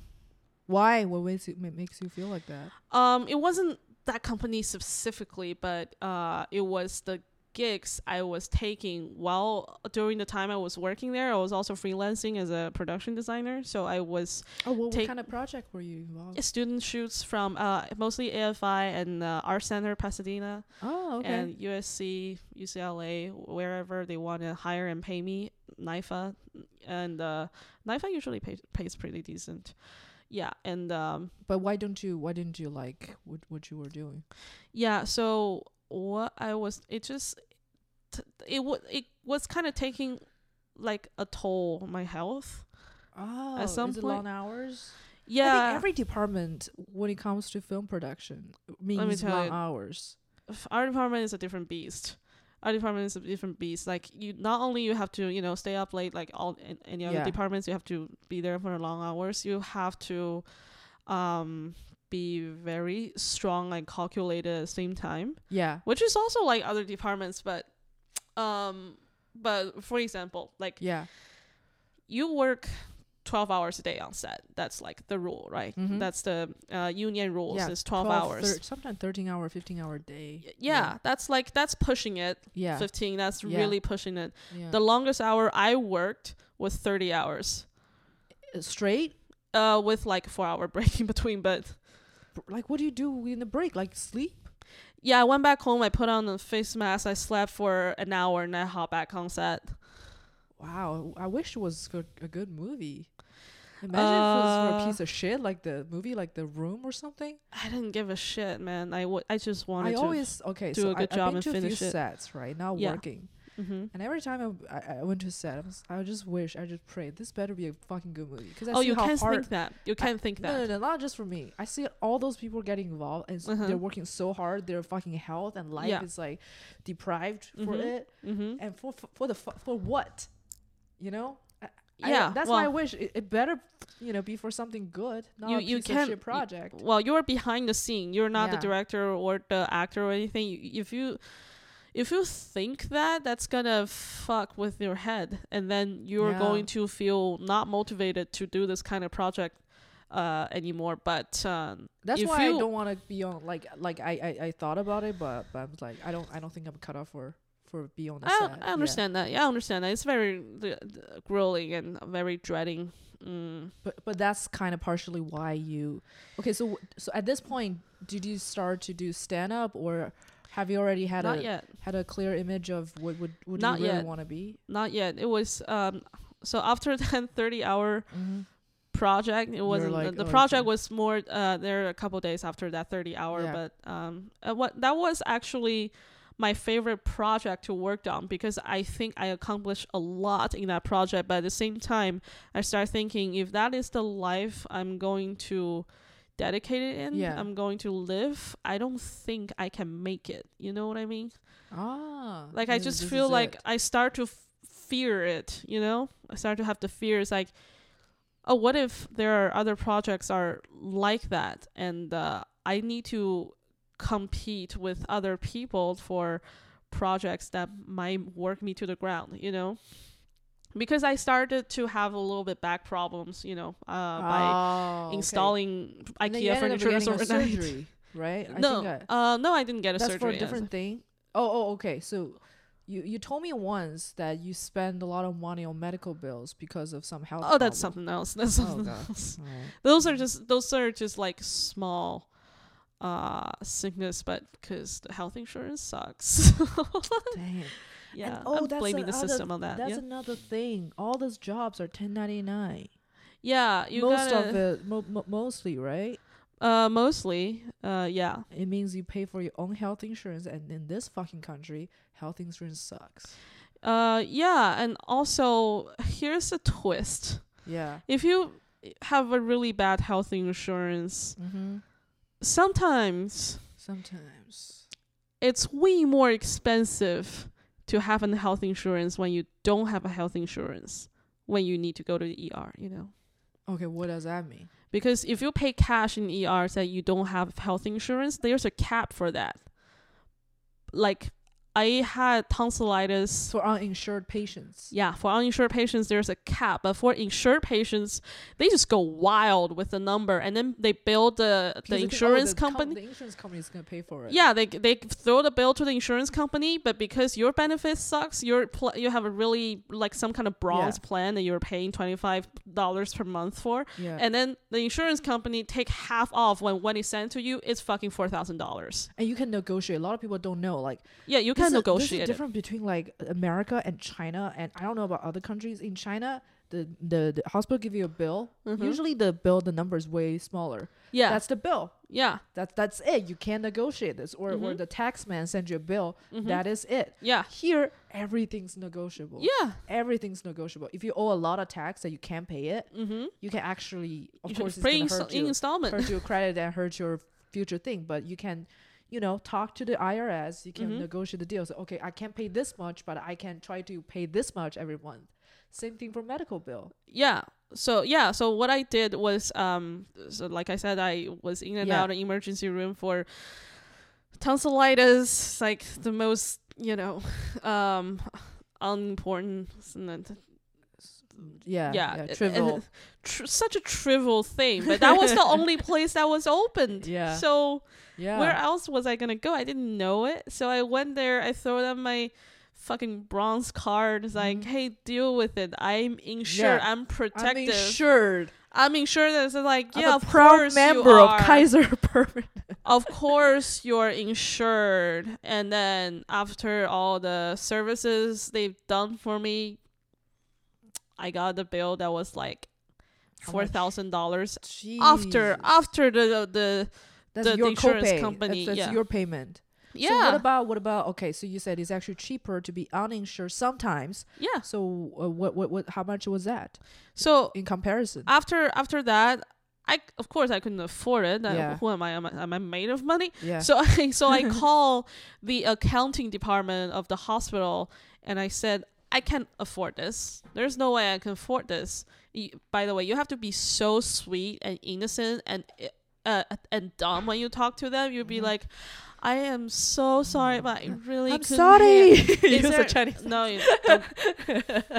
Why? What makes you makes you feel like that? um it wasn't that company specifically but uh it was the gigs I was taking while during the time I was working there I was also freelancing as a production designer so I was Oh, what, what kind of project were you involved? student shoots from uh mostly AFI and uh, Art Center Pasadena Oh, okay. and USC, UCLA, wherever they want to hire and pay me, NYFA, and uh, NYFA usually pays pays pretty decent. Yeah, and um, but why don't you? Why didn't you like what what you were doing? yeah. So what I was, it just, t- it was it was kind of taking like a toll on my health. Oh, at some point- long hours? I Yeah, think every department, when it comes to film production, means tell long you. hours. our department is a different beast. our department is a different beast. Like you, not only you have to you know stay up late like all in any other Yeah. departments, you have to be there for long hours. You have to, um, be very strong and calculated at the same time, Yeah. which is also like other departments. But, um, but for example, like Yeah. you work 12 hours a day on set that's like the rule right Mhm. that's the uh, union rules yeah. is 12, hours thir- sometimes 13 hour, 15 hour day. Y- yeah, that's like that's pushing it Yeah. 15 that's Yeah. really pushing it yeah. the longest hour i worked was 30 hours Uh, straight. uh with like four hour break in between but Like, what do you do in the break? Like sleep? yeah i went back home i put on a face mask i slept for an hour and i hop back on set Wow. I wish it was good, a good movie. Imagine if it was for a Uh, piece of shit like the movie, like The Room or something. i didn't give a shit man i would i just wanted I to always okay. do so a good I, job I've been and to a finish few it. sets, right now Yeah. working, hmm and every time I, I, I went to a set, I, was, I just wish I just pray, this better be a fucking good movie because I oh see you how can't hard. think that you can't think that no, no, no, not just for me. I see all those people getting involved, and Uh-huh. they're working so hard. Their fucking health and life Yeah. is like deprived for Mhm. it, mm-hmm. and for for, for the fu- for what, you know? I- I- yeah that's well, I wish it, it better, you know, be for something good, not You- a you piece can't- shit y- project. well you're behind the scene you're not the director or the actor or anything You- if you if you think that that's gonna fuck with your head and then you're Yeah. going to feel not motivated to do this kind of project uh anymore but um That's if why you- I don't want to be on like like I, I I thought about it, but but I was like I don't I don't think I'm cut off for for be on the I, set. I yeah. understand that yeah i understand that it's very uh, grueling and very dreading mm. But but that's kind of partially why you. Okay, so so at this point, did you start to do stand up, or have you already had not a yet had a clear image of what would would Not you really yet. want to be? not yet it was um so after that 30 hour Mm-hmm. project. It wasn't like, the, the "Oh, project okay." was more uh there a couple days after that 30 hour Yeah. but um uh, what that was actually my favorite project to work on because I think I accomplished a lot in that project but at the same time I start thinking if that is the life I'm going to dedicate it in Yeah. I'm going to live I don't think I can make it you know what I mean Ah, like I just feel like it. I start to f- fear it, you know? I start to have the fears like oh, what if there are other projects are like that and uh, I need to compete with other people for projects that might work me to the ground, you know? Because I started to have a little bit back problems, you know, uh, by Oh, okay. installing IKEA furniture overnight. surgery, right? I no, think I- uh, no, I didn't get a that's surgery. for a different thing. Oh, oh, okay. So you you told me once that you spend a lot of money on medical bills because of some health. Oh, that's problem. something else. That's Oh, something God. else. Alright. Those are just those are just like small uh sickness but because the health insurance sucks Dang yeah oh, i'm that's blaming the system on that That's yeah, another thing. All those jobs are 1099. yeah you Most gotta, of it, mo- mo- mostly, right? uh mostly uh yeah It means you pay for your own health insurance, and in this fucking country, health insurance sucks. uh yeah and also here's a twist Yeah. if you have a really bad health insurance Mm-hmm. sometimes Sometimes. it's way more expensive to have a health insurance when you don't have a health insurance when you need to go to the ER, you know. Okay, what does that mean? Because if you pay cash in ER that you don't have health insurance, there's a cap for that. Like I had tonsillitis. For uninsured patients. Yeah, for uninsured patients, there's a cap, but for insured patients, they just go wild with the number, and then they bill the the oh, insurance the com- company. the insurance company is gonna pay for it. Yeah, they they throw the bill to the insurance company, but because your benefit sucks, you're pl- you have a really like some kind of bronze Yeah. plan that you're paying twenty five dollars per month for, Yeah. and then the insurance company take half off when when it sent to you, it's fucking four thousand dollars. and you can negotiate. A lot of people don't know. Like Yeah, you can is- This negotiate is it. different between like America and China, and I don't know about other countries. In China, the the, the hospital give you a bill. Mhm. Usually, the bill the number is way smaller. Yeah, That's the bill. yeah, That's that's it. You can't negotiate this, or or Mhm. the tax man sends you a bill. Mhm. That is it. yeah, Here, everything's negotiable. yeah. Everything's negotiable. If you owe a lot of tax that you can't pay it, Mm-hmm. you can actually, of you course, it's gonna hurt in you, installment. hurt your credit and hurt your future thing. But you can, you know, talk to the IRS. You can Mhm. negotiate the deal. So, okay, I can't pay this much, but I can try to pay this much every month. Same thing for medical bill. yeah so yeah so what i did was um so like i said i was in and Yeah. out of emergency room for tonsillitis like the most you know um unimportant Yeah, yeah, yeah, trivial. tr- such a trivial thing but that was the only place that was opened Yeah. so yeah. where else was i gonna go i didn't know it so i went there i throw them my fucking bronze card it's like Mhm. hey deal with it i'm insured Yeah. i'm I'm protected insured. I'm insured it's like, I'm yeah, a of proud course member you of. Kaiser Permanente. of course you're insured. And then after all the services they've done for me, I got the bill that was like four thousand dollars after after the the That's the your insurance copay. company, That's, that's yeah. your payment. yeah So what about what about okay? So you said it's actually cheaper to be uninsured sometimes. yeah. So uh, what what what? How much was that So in comparison? after after that, I of course I couldn't afford it. Yeah. Who am I? Am I, am I made of money? yeah. So I so I call the accounting department of the hospital and I said I can't afford this. There's no way I can afford this. Y- By the way, you have to be so sweet and innocent and uh, and dumb when you talk to them. You'd be Mhm. like, "I am so sorry, but I really I'm sorry. hear." There- a Chinese. No, you.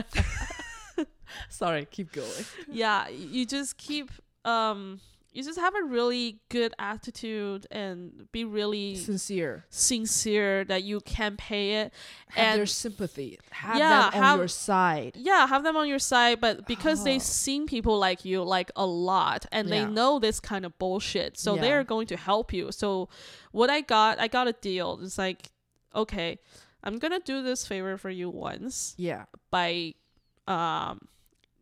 Sorry, keep going. yeah, you just keep um, you just have a really good attitude and be really Sincere. sincere that you can pay it Have their sympathy. Have Yeah, them on have- your side. yeah, have them on your side, but because Oh. they've seen people like you like a lot and they know this kind of bullshit, so Yeah. they're going to help you. So what I got, I got a deal. It's like, okay, I'm gonna do this favor for you once Yeah. by, um,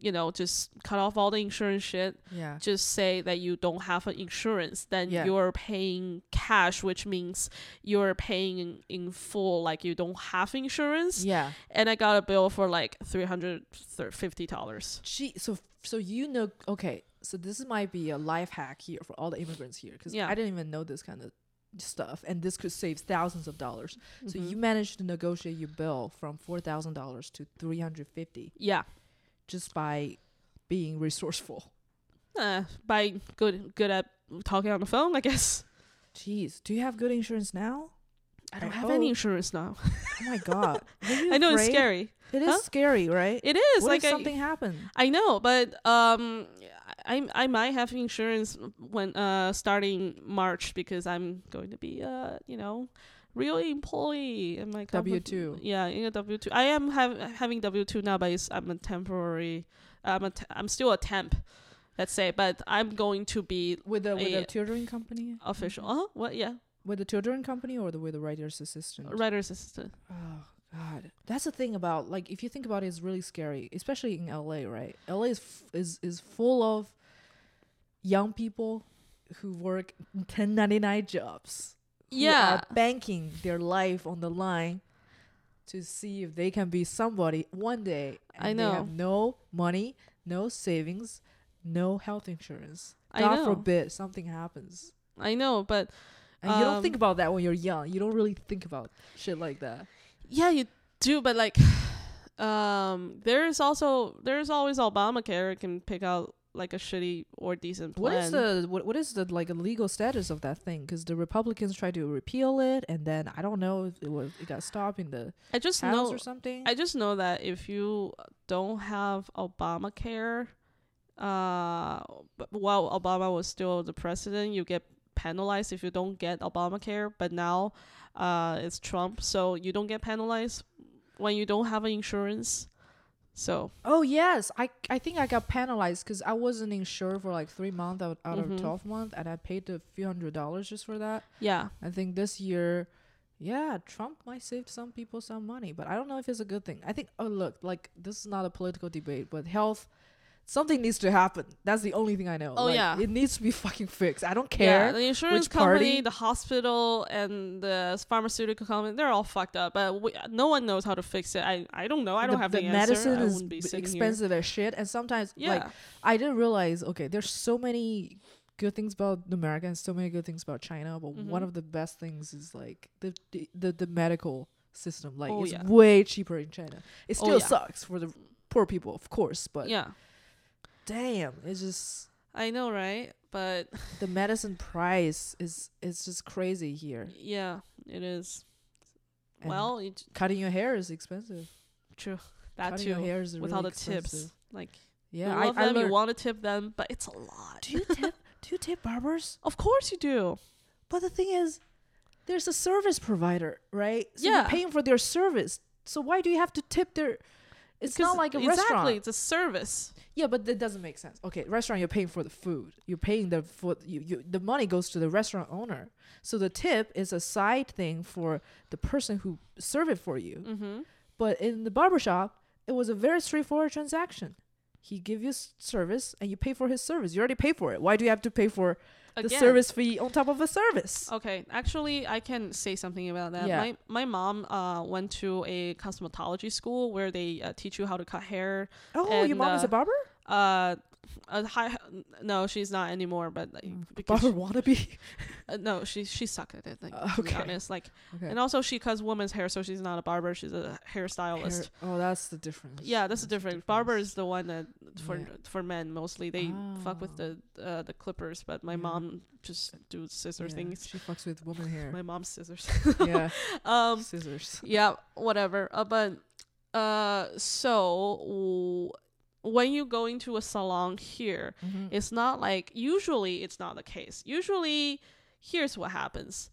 you know, just cut off all the insurance shit. Yeah. Just say that you don't have an insurance, then Yeah. you're paying cash, which means you're paying in, in full, like you don't have insurance Yeah. and I got a bill for like three hundred fifty dollars. Gee, so so you know okay, so this might be a life hack here for all the immigrants here because Yeah. I didn't even know this kind of stuff, and this could save thousands of dollars. So Mhm. you managed to negotiate your bill from four thousand dollars to three hundred fifty yeah, just by being resourceful. uh, by good good at talking on the phone, I guess. Jeez, do you have good insurance now? I don't I have any insurance now. Oh my god, I know it's scary. It is Huh? scary, right? It is what like if I, something happened? I know, but um, I I might have insurance when uh starting March because I'm going to be uh you know real employee in my company. W2. Yeah, in a W two. I am have, having W two now, but it's, I'm a temporary. I'm a t- I'm still a temp. Let's say, but I'm going to be With the with a- tutoring company? official. Uh huh. What? Yeah. With the tutoring company or the with the writer's assistant? Writer's assistant. Oh God, that's the thing about like if you think about it, it's really scary, especially in LA, right? LA is f- is is full of young people who work 1099 jobs. Who Yeah. are banking their life on the line to see if they can be somebody one day. I and They know. have no money, no savings, no health insurance. I God know. forbid something happens. I know, but And you don't think Um, about that when you're young. You don't really think about shit like that. yeah, you do. But like, um, there's also there's always Obamacare. It can pick out like a shitty or decent plan. What is the what, what is the like legal status of that thing? Because the Republicans tried to repeal it, and then I don't know if it was it got stopped in the I just House know or something. I just know that if you don't have Obamacare, uh, while Obama was still the president, you get penalized if you don't get Obamacare. But now, uh, it's Trump, so you don't get penalized when you don't have an insurance. So oh yes, I I think I got penalized because I wasn't insured for like three months out, out Mhm. of twelve months, and I paid a few hundred dollars just for that. yeah, I think this year, yeah, Trump might save some people some money, but I don't know if it's a good thing. I think oh look, like this is not a political debate, but health. Something needs to happen. That's the only thing I know. Oh, Like, yeah. it needs to be fucking fixed. I don't yeah. care. The insurance which company, party. the hospital, and the pharmaceutical company—they're all fucked up. But we, no one knows how to fix it. I I don't know. I don't the, have the the, medicine answer. Is b- here. expensive as shit, and sometimes Yeah. like I didn't realize. Okay, there's so many good things about America and so many good things about China, but one Mhm. of the best things is like the the the, the medical system. Like Oh, it's yeah. way cheaper in China. It Oh, still yeah. sucks for the poor people, of course, but yeah, damn, it's just I know, right? But the medicine price is is just crazy here. yeah, it is. And well, it, cutting your hair is expensive. true. That cutting too. your hair is with really all the expensive. tips. Like, Yeah, you love I, I them, you want to tip them, but it's a lot. do you tip? do you tip barbers? Of course you do. But the thing is, there's a service provider, right? So Yeah. you're paying for their service. So why do you have to tip their? It's not like a exactly, restaurant. Exactly, it's a service. Yeah, but that doesn't make sense. Okay, restaurant you're paying for the food. You're paying the for you, you the money goes to the restaurant owner. So the tip is a side thing for the person who serve it for you. Mm-hmm. But in the barbershop, it was a very straightforward transaction. He give you service and you pay for his service. You already pay for it. Why do you have to pay for the service fee on top of a service? Okay, actually, I can say something about that. Yeah. My my mom uh went to a cosmetology school where they uh, teach you how to cut hair. Oh, your and, mom is uh, a barber? Uh, a high, no, she's not anymore. But like, Mm, because Barber wannabe? uh, no, she she sucked at it. Like, Uh, okay. honest, like, Okay. and also she cuts women's hair, so she's not a barber. She's a hairstylist. Hair- oh, that's the difference. Yeah, that's the difference. Barber is the one that for Yeah. for men mostly they fuck with Ah. the uh, the clippers, but my Yeah. mom just do scissor Yeah, things. She fucks with woman hair. My mom's scissors. yeah, um, scissors. yeah, whatever. Uh, but uh, so when you go into a salon here, Mhm. it's not like usually it's not the case. Usually, here's what happens: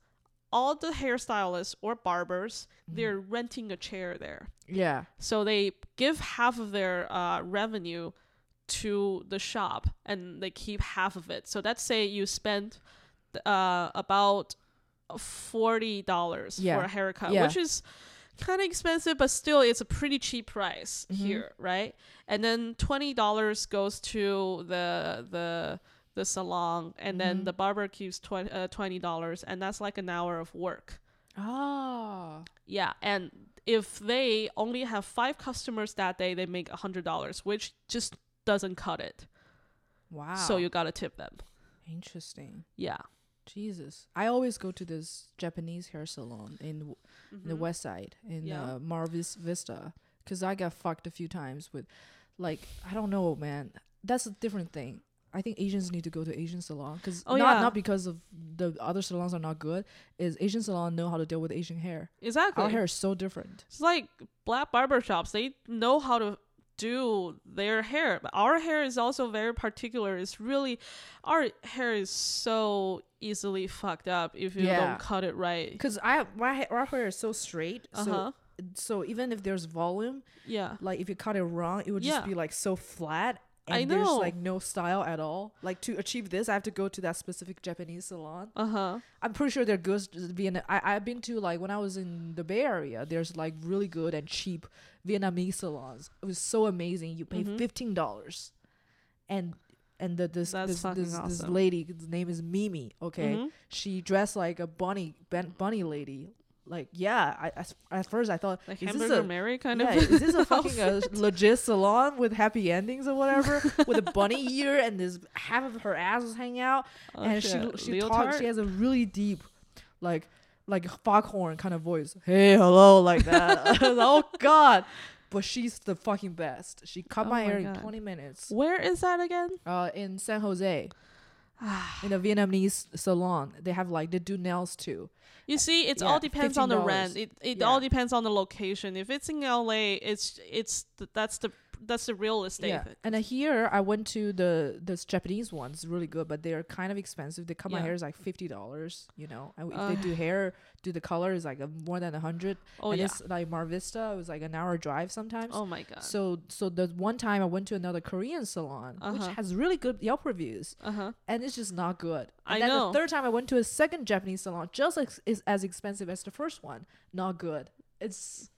all the hairstylists or barbers Mm-hmm. they're renting a chair there. Yeah. So they give half of their uh, revenue to the shop and they keep half of it. So let's say you spend uh, about forty dollars Yeah. for a haircut, Yeah. which is kind of expensive, but still it's a pretty cheap price Mhm. here, right? And then twenty dollars goes to the the the salon, and then Mhm. the barber keeps twenty uh, twenty dollars, and that's like an hour of work. Ah. Yeah, and if they only have five customers that day, they make a hundred dollars, which just doesn't cut it. Wow. So you gotta tip them. interesting. Yeah. Jesus. I always go to this Japanese hair salon in, w in the Mhm. west side in Yeah. uh, Mar Vis- Vista cuz I got fucked a few times with like I don't know, man. That's a different thing. I think Asians need to go to Asian salon cuz Oh, not yeah. not because of the other salons are not good, is Asian salon know how to deal with Asian hair. Exactly. Our hair is so different. It's like black barber shops. They know how to do their hair, but our hair is also very particular. It's really our hair is so easily fucked up if you Yeah. don't cut it right. Cuz I my hair, is so straight, Uh so so even if there's volume, Yeah. like if you cut it wrong, it would just Yeah. be like so flat. And I there's like no style at all. Like to achieve this, I have to go to that specific Japanese salon. Uh huh. I'm pretty sure they're good. Vietnam. I I've been to like when I was in the Bay Area. There's like really good and cheap Vietnamese salons. It was so amazing. You pay Mhm. fifteen dollars, and and the this That's this fucking this, this lady, his name is Mimi. Okay, Mhm. she dressed like a bunny ben, bunny lady. Like yeah, I, at first I thought Like is this hamburger a Mary kind yeah, of. is this a fucking uh legit salon with happy endings or whatever with a bunny ear and this half of her ass is hanging out Oh, and shit. she she Leotard? talks she has a really deep like like foghorn kind of voice hey hello like that was oh god but she's the fucking best she cut Oh my hair in 20 minutes Where is that again? uh in san jose in a vietnamese salon they have like they do nails too You see, it's Yeah, all depends on the rent. It it Yeah. all depends on the location. If it's in LA, it's it's th- that's the that's the real estate. Yeah, and uh, here I went to the this Japanese ones, really good, but they're kind of expensive. They cut my hair is like fifty dollars. You know, and if Uh. they do hair, do the color is like a, more than a hundred. Oh and yeah. it's like Mar Vista. It was like an hour drive sometimes. Oh my god. So so the one time I went to another Korean salon, which Uh-huh. has really good Yelp reviews, Uh huh. and it's just not good. And I then know. the third time I went to a second Japanese salon, just is as expensive as the first one. Not good. It's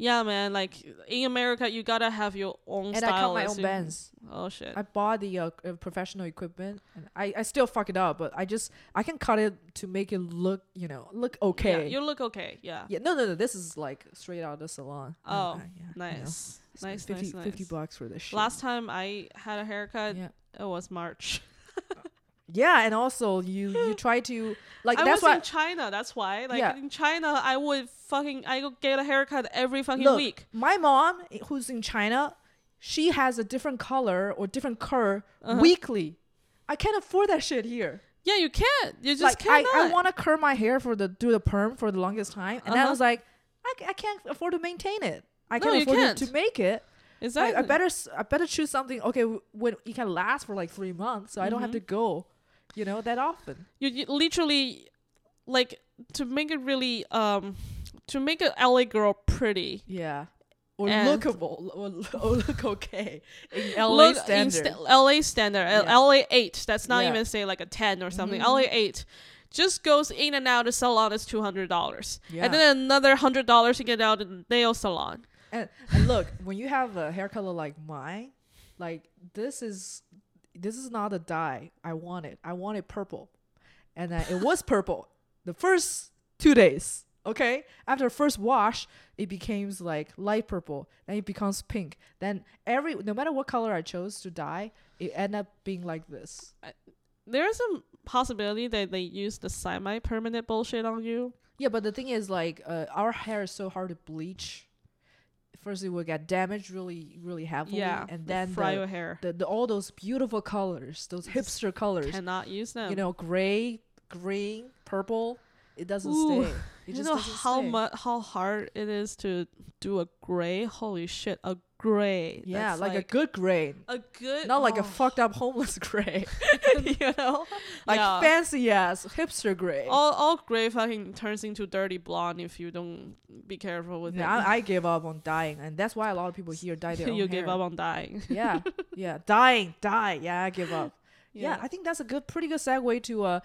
Yeah, man. Like in America, you gotta have your own and I cut my own You- bands. Oh shit. I bought the uh, uh, professional equipment, and I, I still fuck it up, but I just I can cut it to make it look you know look okay. Yeah, you look okay. Yeah. Yeah, no, no, no. This is like straight out of the salon. Oh, yeah, you know. Nice. Nice, 50, nice, 50 bucks for this shit. Last time I had a haircut, yeah, it was March. Yeah, and also you you try to like I that's was why in China. That's why. Like Yeah. in China, I would fucking I would get a haircut every fucking Look, week. my mom who's in China, she has a different color or different curl Uh-huh. weekly. I can't afford that shit here. Yeah, you can't. You just like I, cannot. I want to curl my hair for the do the perm for the longest time, and then I Uh-huh. was like, I, c- I can't afford to maintain it. I No, can't you afford can't. To, to make it. exactly. I better s- I better choose something. Okay, w- when it can last for like three months, so I don't have Mhm. to go, you know, that often. you, you literally like to make it really um to make an LA girl pretty. Yeah. Or And- lookable, or, or look okay in LA Look in standard. LA standard, Yeah. LA eight. That's not Yeah. even say like a ten or something. Mhm. LA eight just goes in and out of salon is two hundred dollars, Yeah. and then another hundred dollars to get out in the nail salon. And, and look, when you have a hair color like mine, like this is this is not a dye. I want it. I want it purple, and then it was purple the first two days. Okay, after the first wash, it becomes like light purple. Then it becomes pink. Then every no matter what color I chose to dye, it end up being like this. There is a possibility that they use the semi-permanent bullshit on you. Yeah, but the thing is, like, uh, our hair is so hard to bleach. First, it will get damaged really, really heavily, yeah, and then fry the, your hair. the, the all those beautiful colors, those hipster colors, Cannot use them. you know, gray, green, purple, it doesn't Ooh, stay. It you just know how much how hard it is to do a gray. Holy shit, a gray. Yeah, That's like, a good gray, a good, not like a oh. fucked up homeless gray. you know, like Yeah. fancy ass hipster gray. all all gray fucking turns into dirty blonde if you don't be careful with yeah, it. I, I give up on dying and that's why a lot of people here die their you give hair. up on dying. yeah, yeah, Dying, die. Yeah, I give up. yeah. I think that's a good, pretty good segue to uh,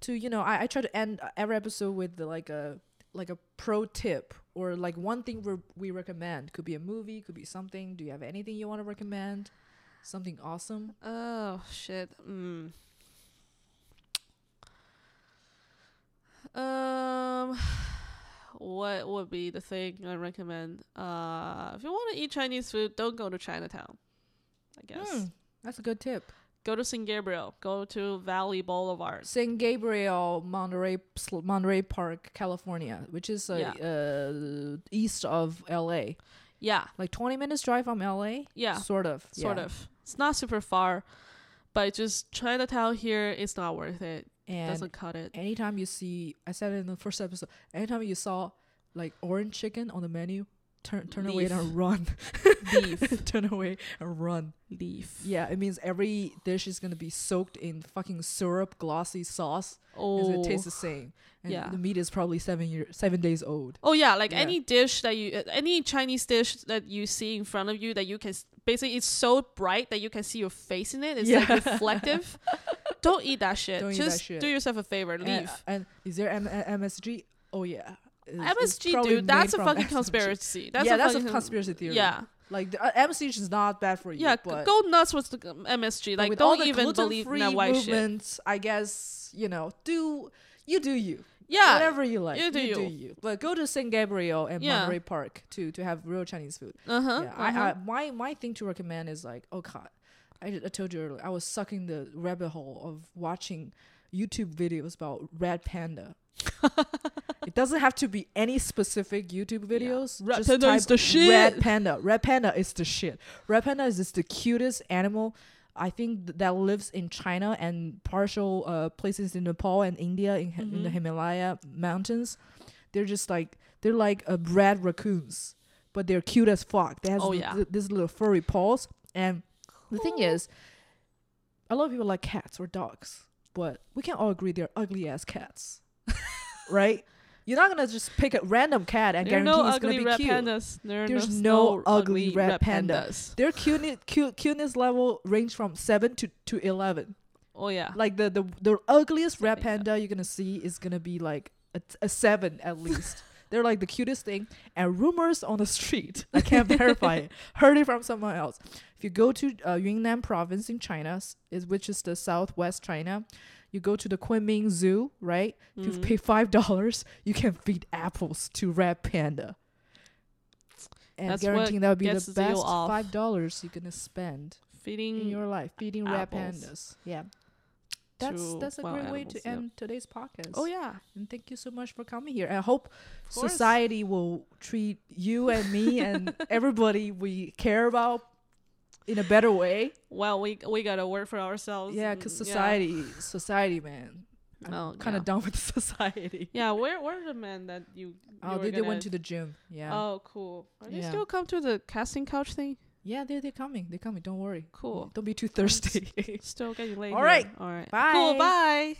to you know, I, I try to end every episode with the, like a like a pro tip or like one thing we we recommend. Could be a movie, could be something. Do you have anything you want to recommend? Something awesome. Oh shit. Mm. Um, what would be the thing I recommend? Uh, if you want to eat Chinese food, don't go to Chinatown. I guess Hmm, that's a good tip. Go to San Gabriel. Go to Valley Boulevard. San Gabriel, Monterey, Monterey Park, California, which is uh, uh, east of L.A. Yeah, Like twenty minutes drive from L.A. yeah, sort of, sort yeah. of. It's not super far, but just Chinatown here is not worth it. And Doesn't cut it. anytime you see i said it in the first episode anytime you saw like orange chicken on the menu turn turn away Leave. and run Leave. turn away and run Leaf. yeah it means every dish is gonna be soaked in fucking syrup glossy sauce Oh. it tastes the same and Yeah. the meat is probably seven year seven days old Oh yeah, like Yeah. any dish that you, uh, any Chinese dish that you see in front of you that you can basically it's so bright that you can see your face in it. It's like reflective. Don't eat that shit. Don't eat that Just shit. do yourself a favor. Leave. and is there M- M- msg oh yeah MSG, dude, that's a fucking MSG. conspiracy. That's yeah a that's a conspiracy theory Yeah, like the, uh, msg is not bad for you yeah. Go nuts with the MSG. Like, don't the even believe in that white shit. I guess you know, do you do you, Yeah, whatever you like, you do do you. you. But go to San Gabriel and Yeah. Monterey Park to to have real Chinese food. uh huh. yeah, I, I my my thing to recommend is like, oh god, I, I told you earlier, I was sucking the rabbit hole of watching YouTube videos about red panda. It doesn't have to be any specific YouTube videos. Red Just panda is the shit. Red panda. Red panda is the shit. Red panda is just the cutest animal. I think th- that lives in China and partial uh, places in Nepal and India in, in the Mhm. Himalaya mountains. They're just like they're like uh, red raccoons, but they're cute as fuck. They have Oh, yeah. th- this little furry paws, and the thing is, a lot of people like cats or dogs, but we can all agree they're ugly ass cats, right? You're not gonna just pick a random cat and There guarantee no it's gonna be red cute. pandas. There There's no, no ugly red panda. pandas. Their cuteness, cute, cuteness level range from seven to, to eleven. Oh yeah. Like the, the the ugliest red yeah. panda you're gonna see is gonna be like a, a seven at least. They're like the cutest thing. And rumors on the street, I can't verify it. Heard it from someone else. If you go to uh, Yunnan province in China, is which is the southwest China, you go to the Kunming Zoo, right? If you pay five dollars, you can feed apples to red panda. And That's guaranteeing that would be the best five dollars you're gonna spend feeding in your life feeding red pandas. Yeah. that's that's a great way animals, to yeah. end today's podcast. Oh yeah. And thank you so much for coming here. I hope society will treat you and me and everybody we care about in a better way. Well, we we gotta work for ourselves. Yeah, because mm, society, society, man. I'm Oh, kind of yeah. done with society. Yeah, where where are the men that you? Oh, they, they went gonna- the gym. Yeah. Oh, cool. Are they Yeah. still come to the casting couch thing? Yeah, they're, they're coming. They're coming. Don't worry. Cool. Don't be too thirsty. Still getting late. All right. All right. Bye. Cool. Bye.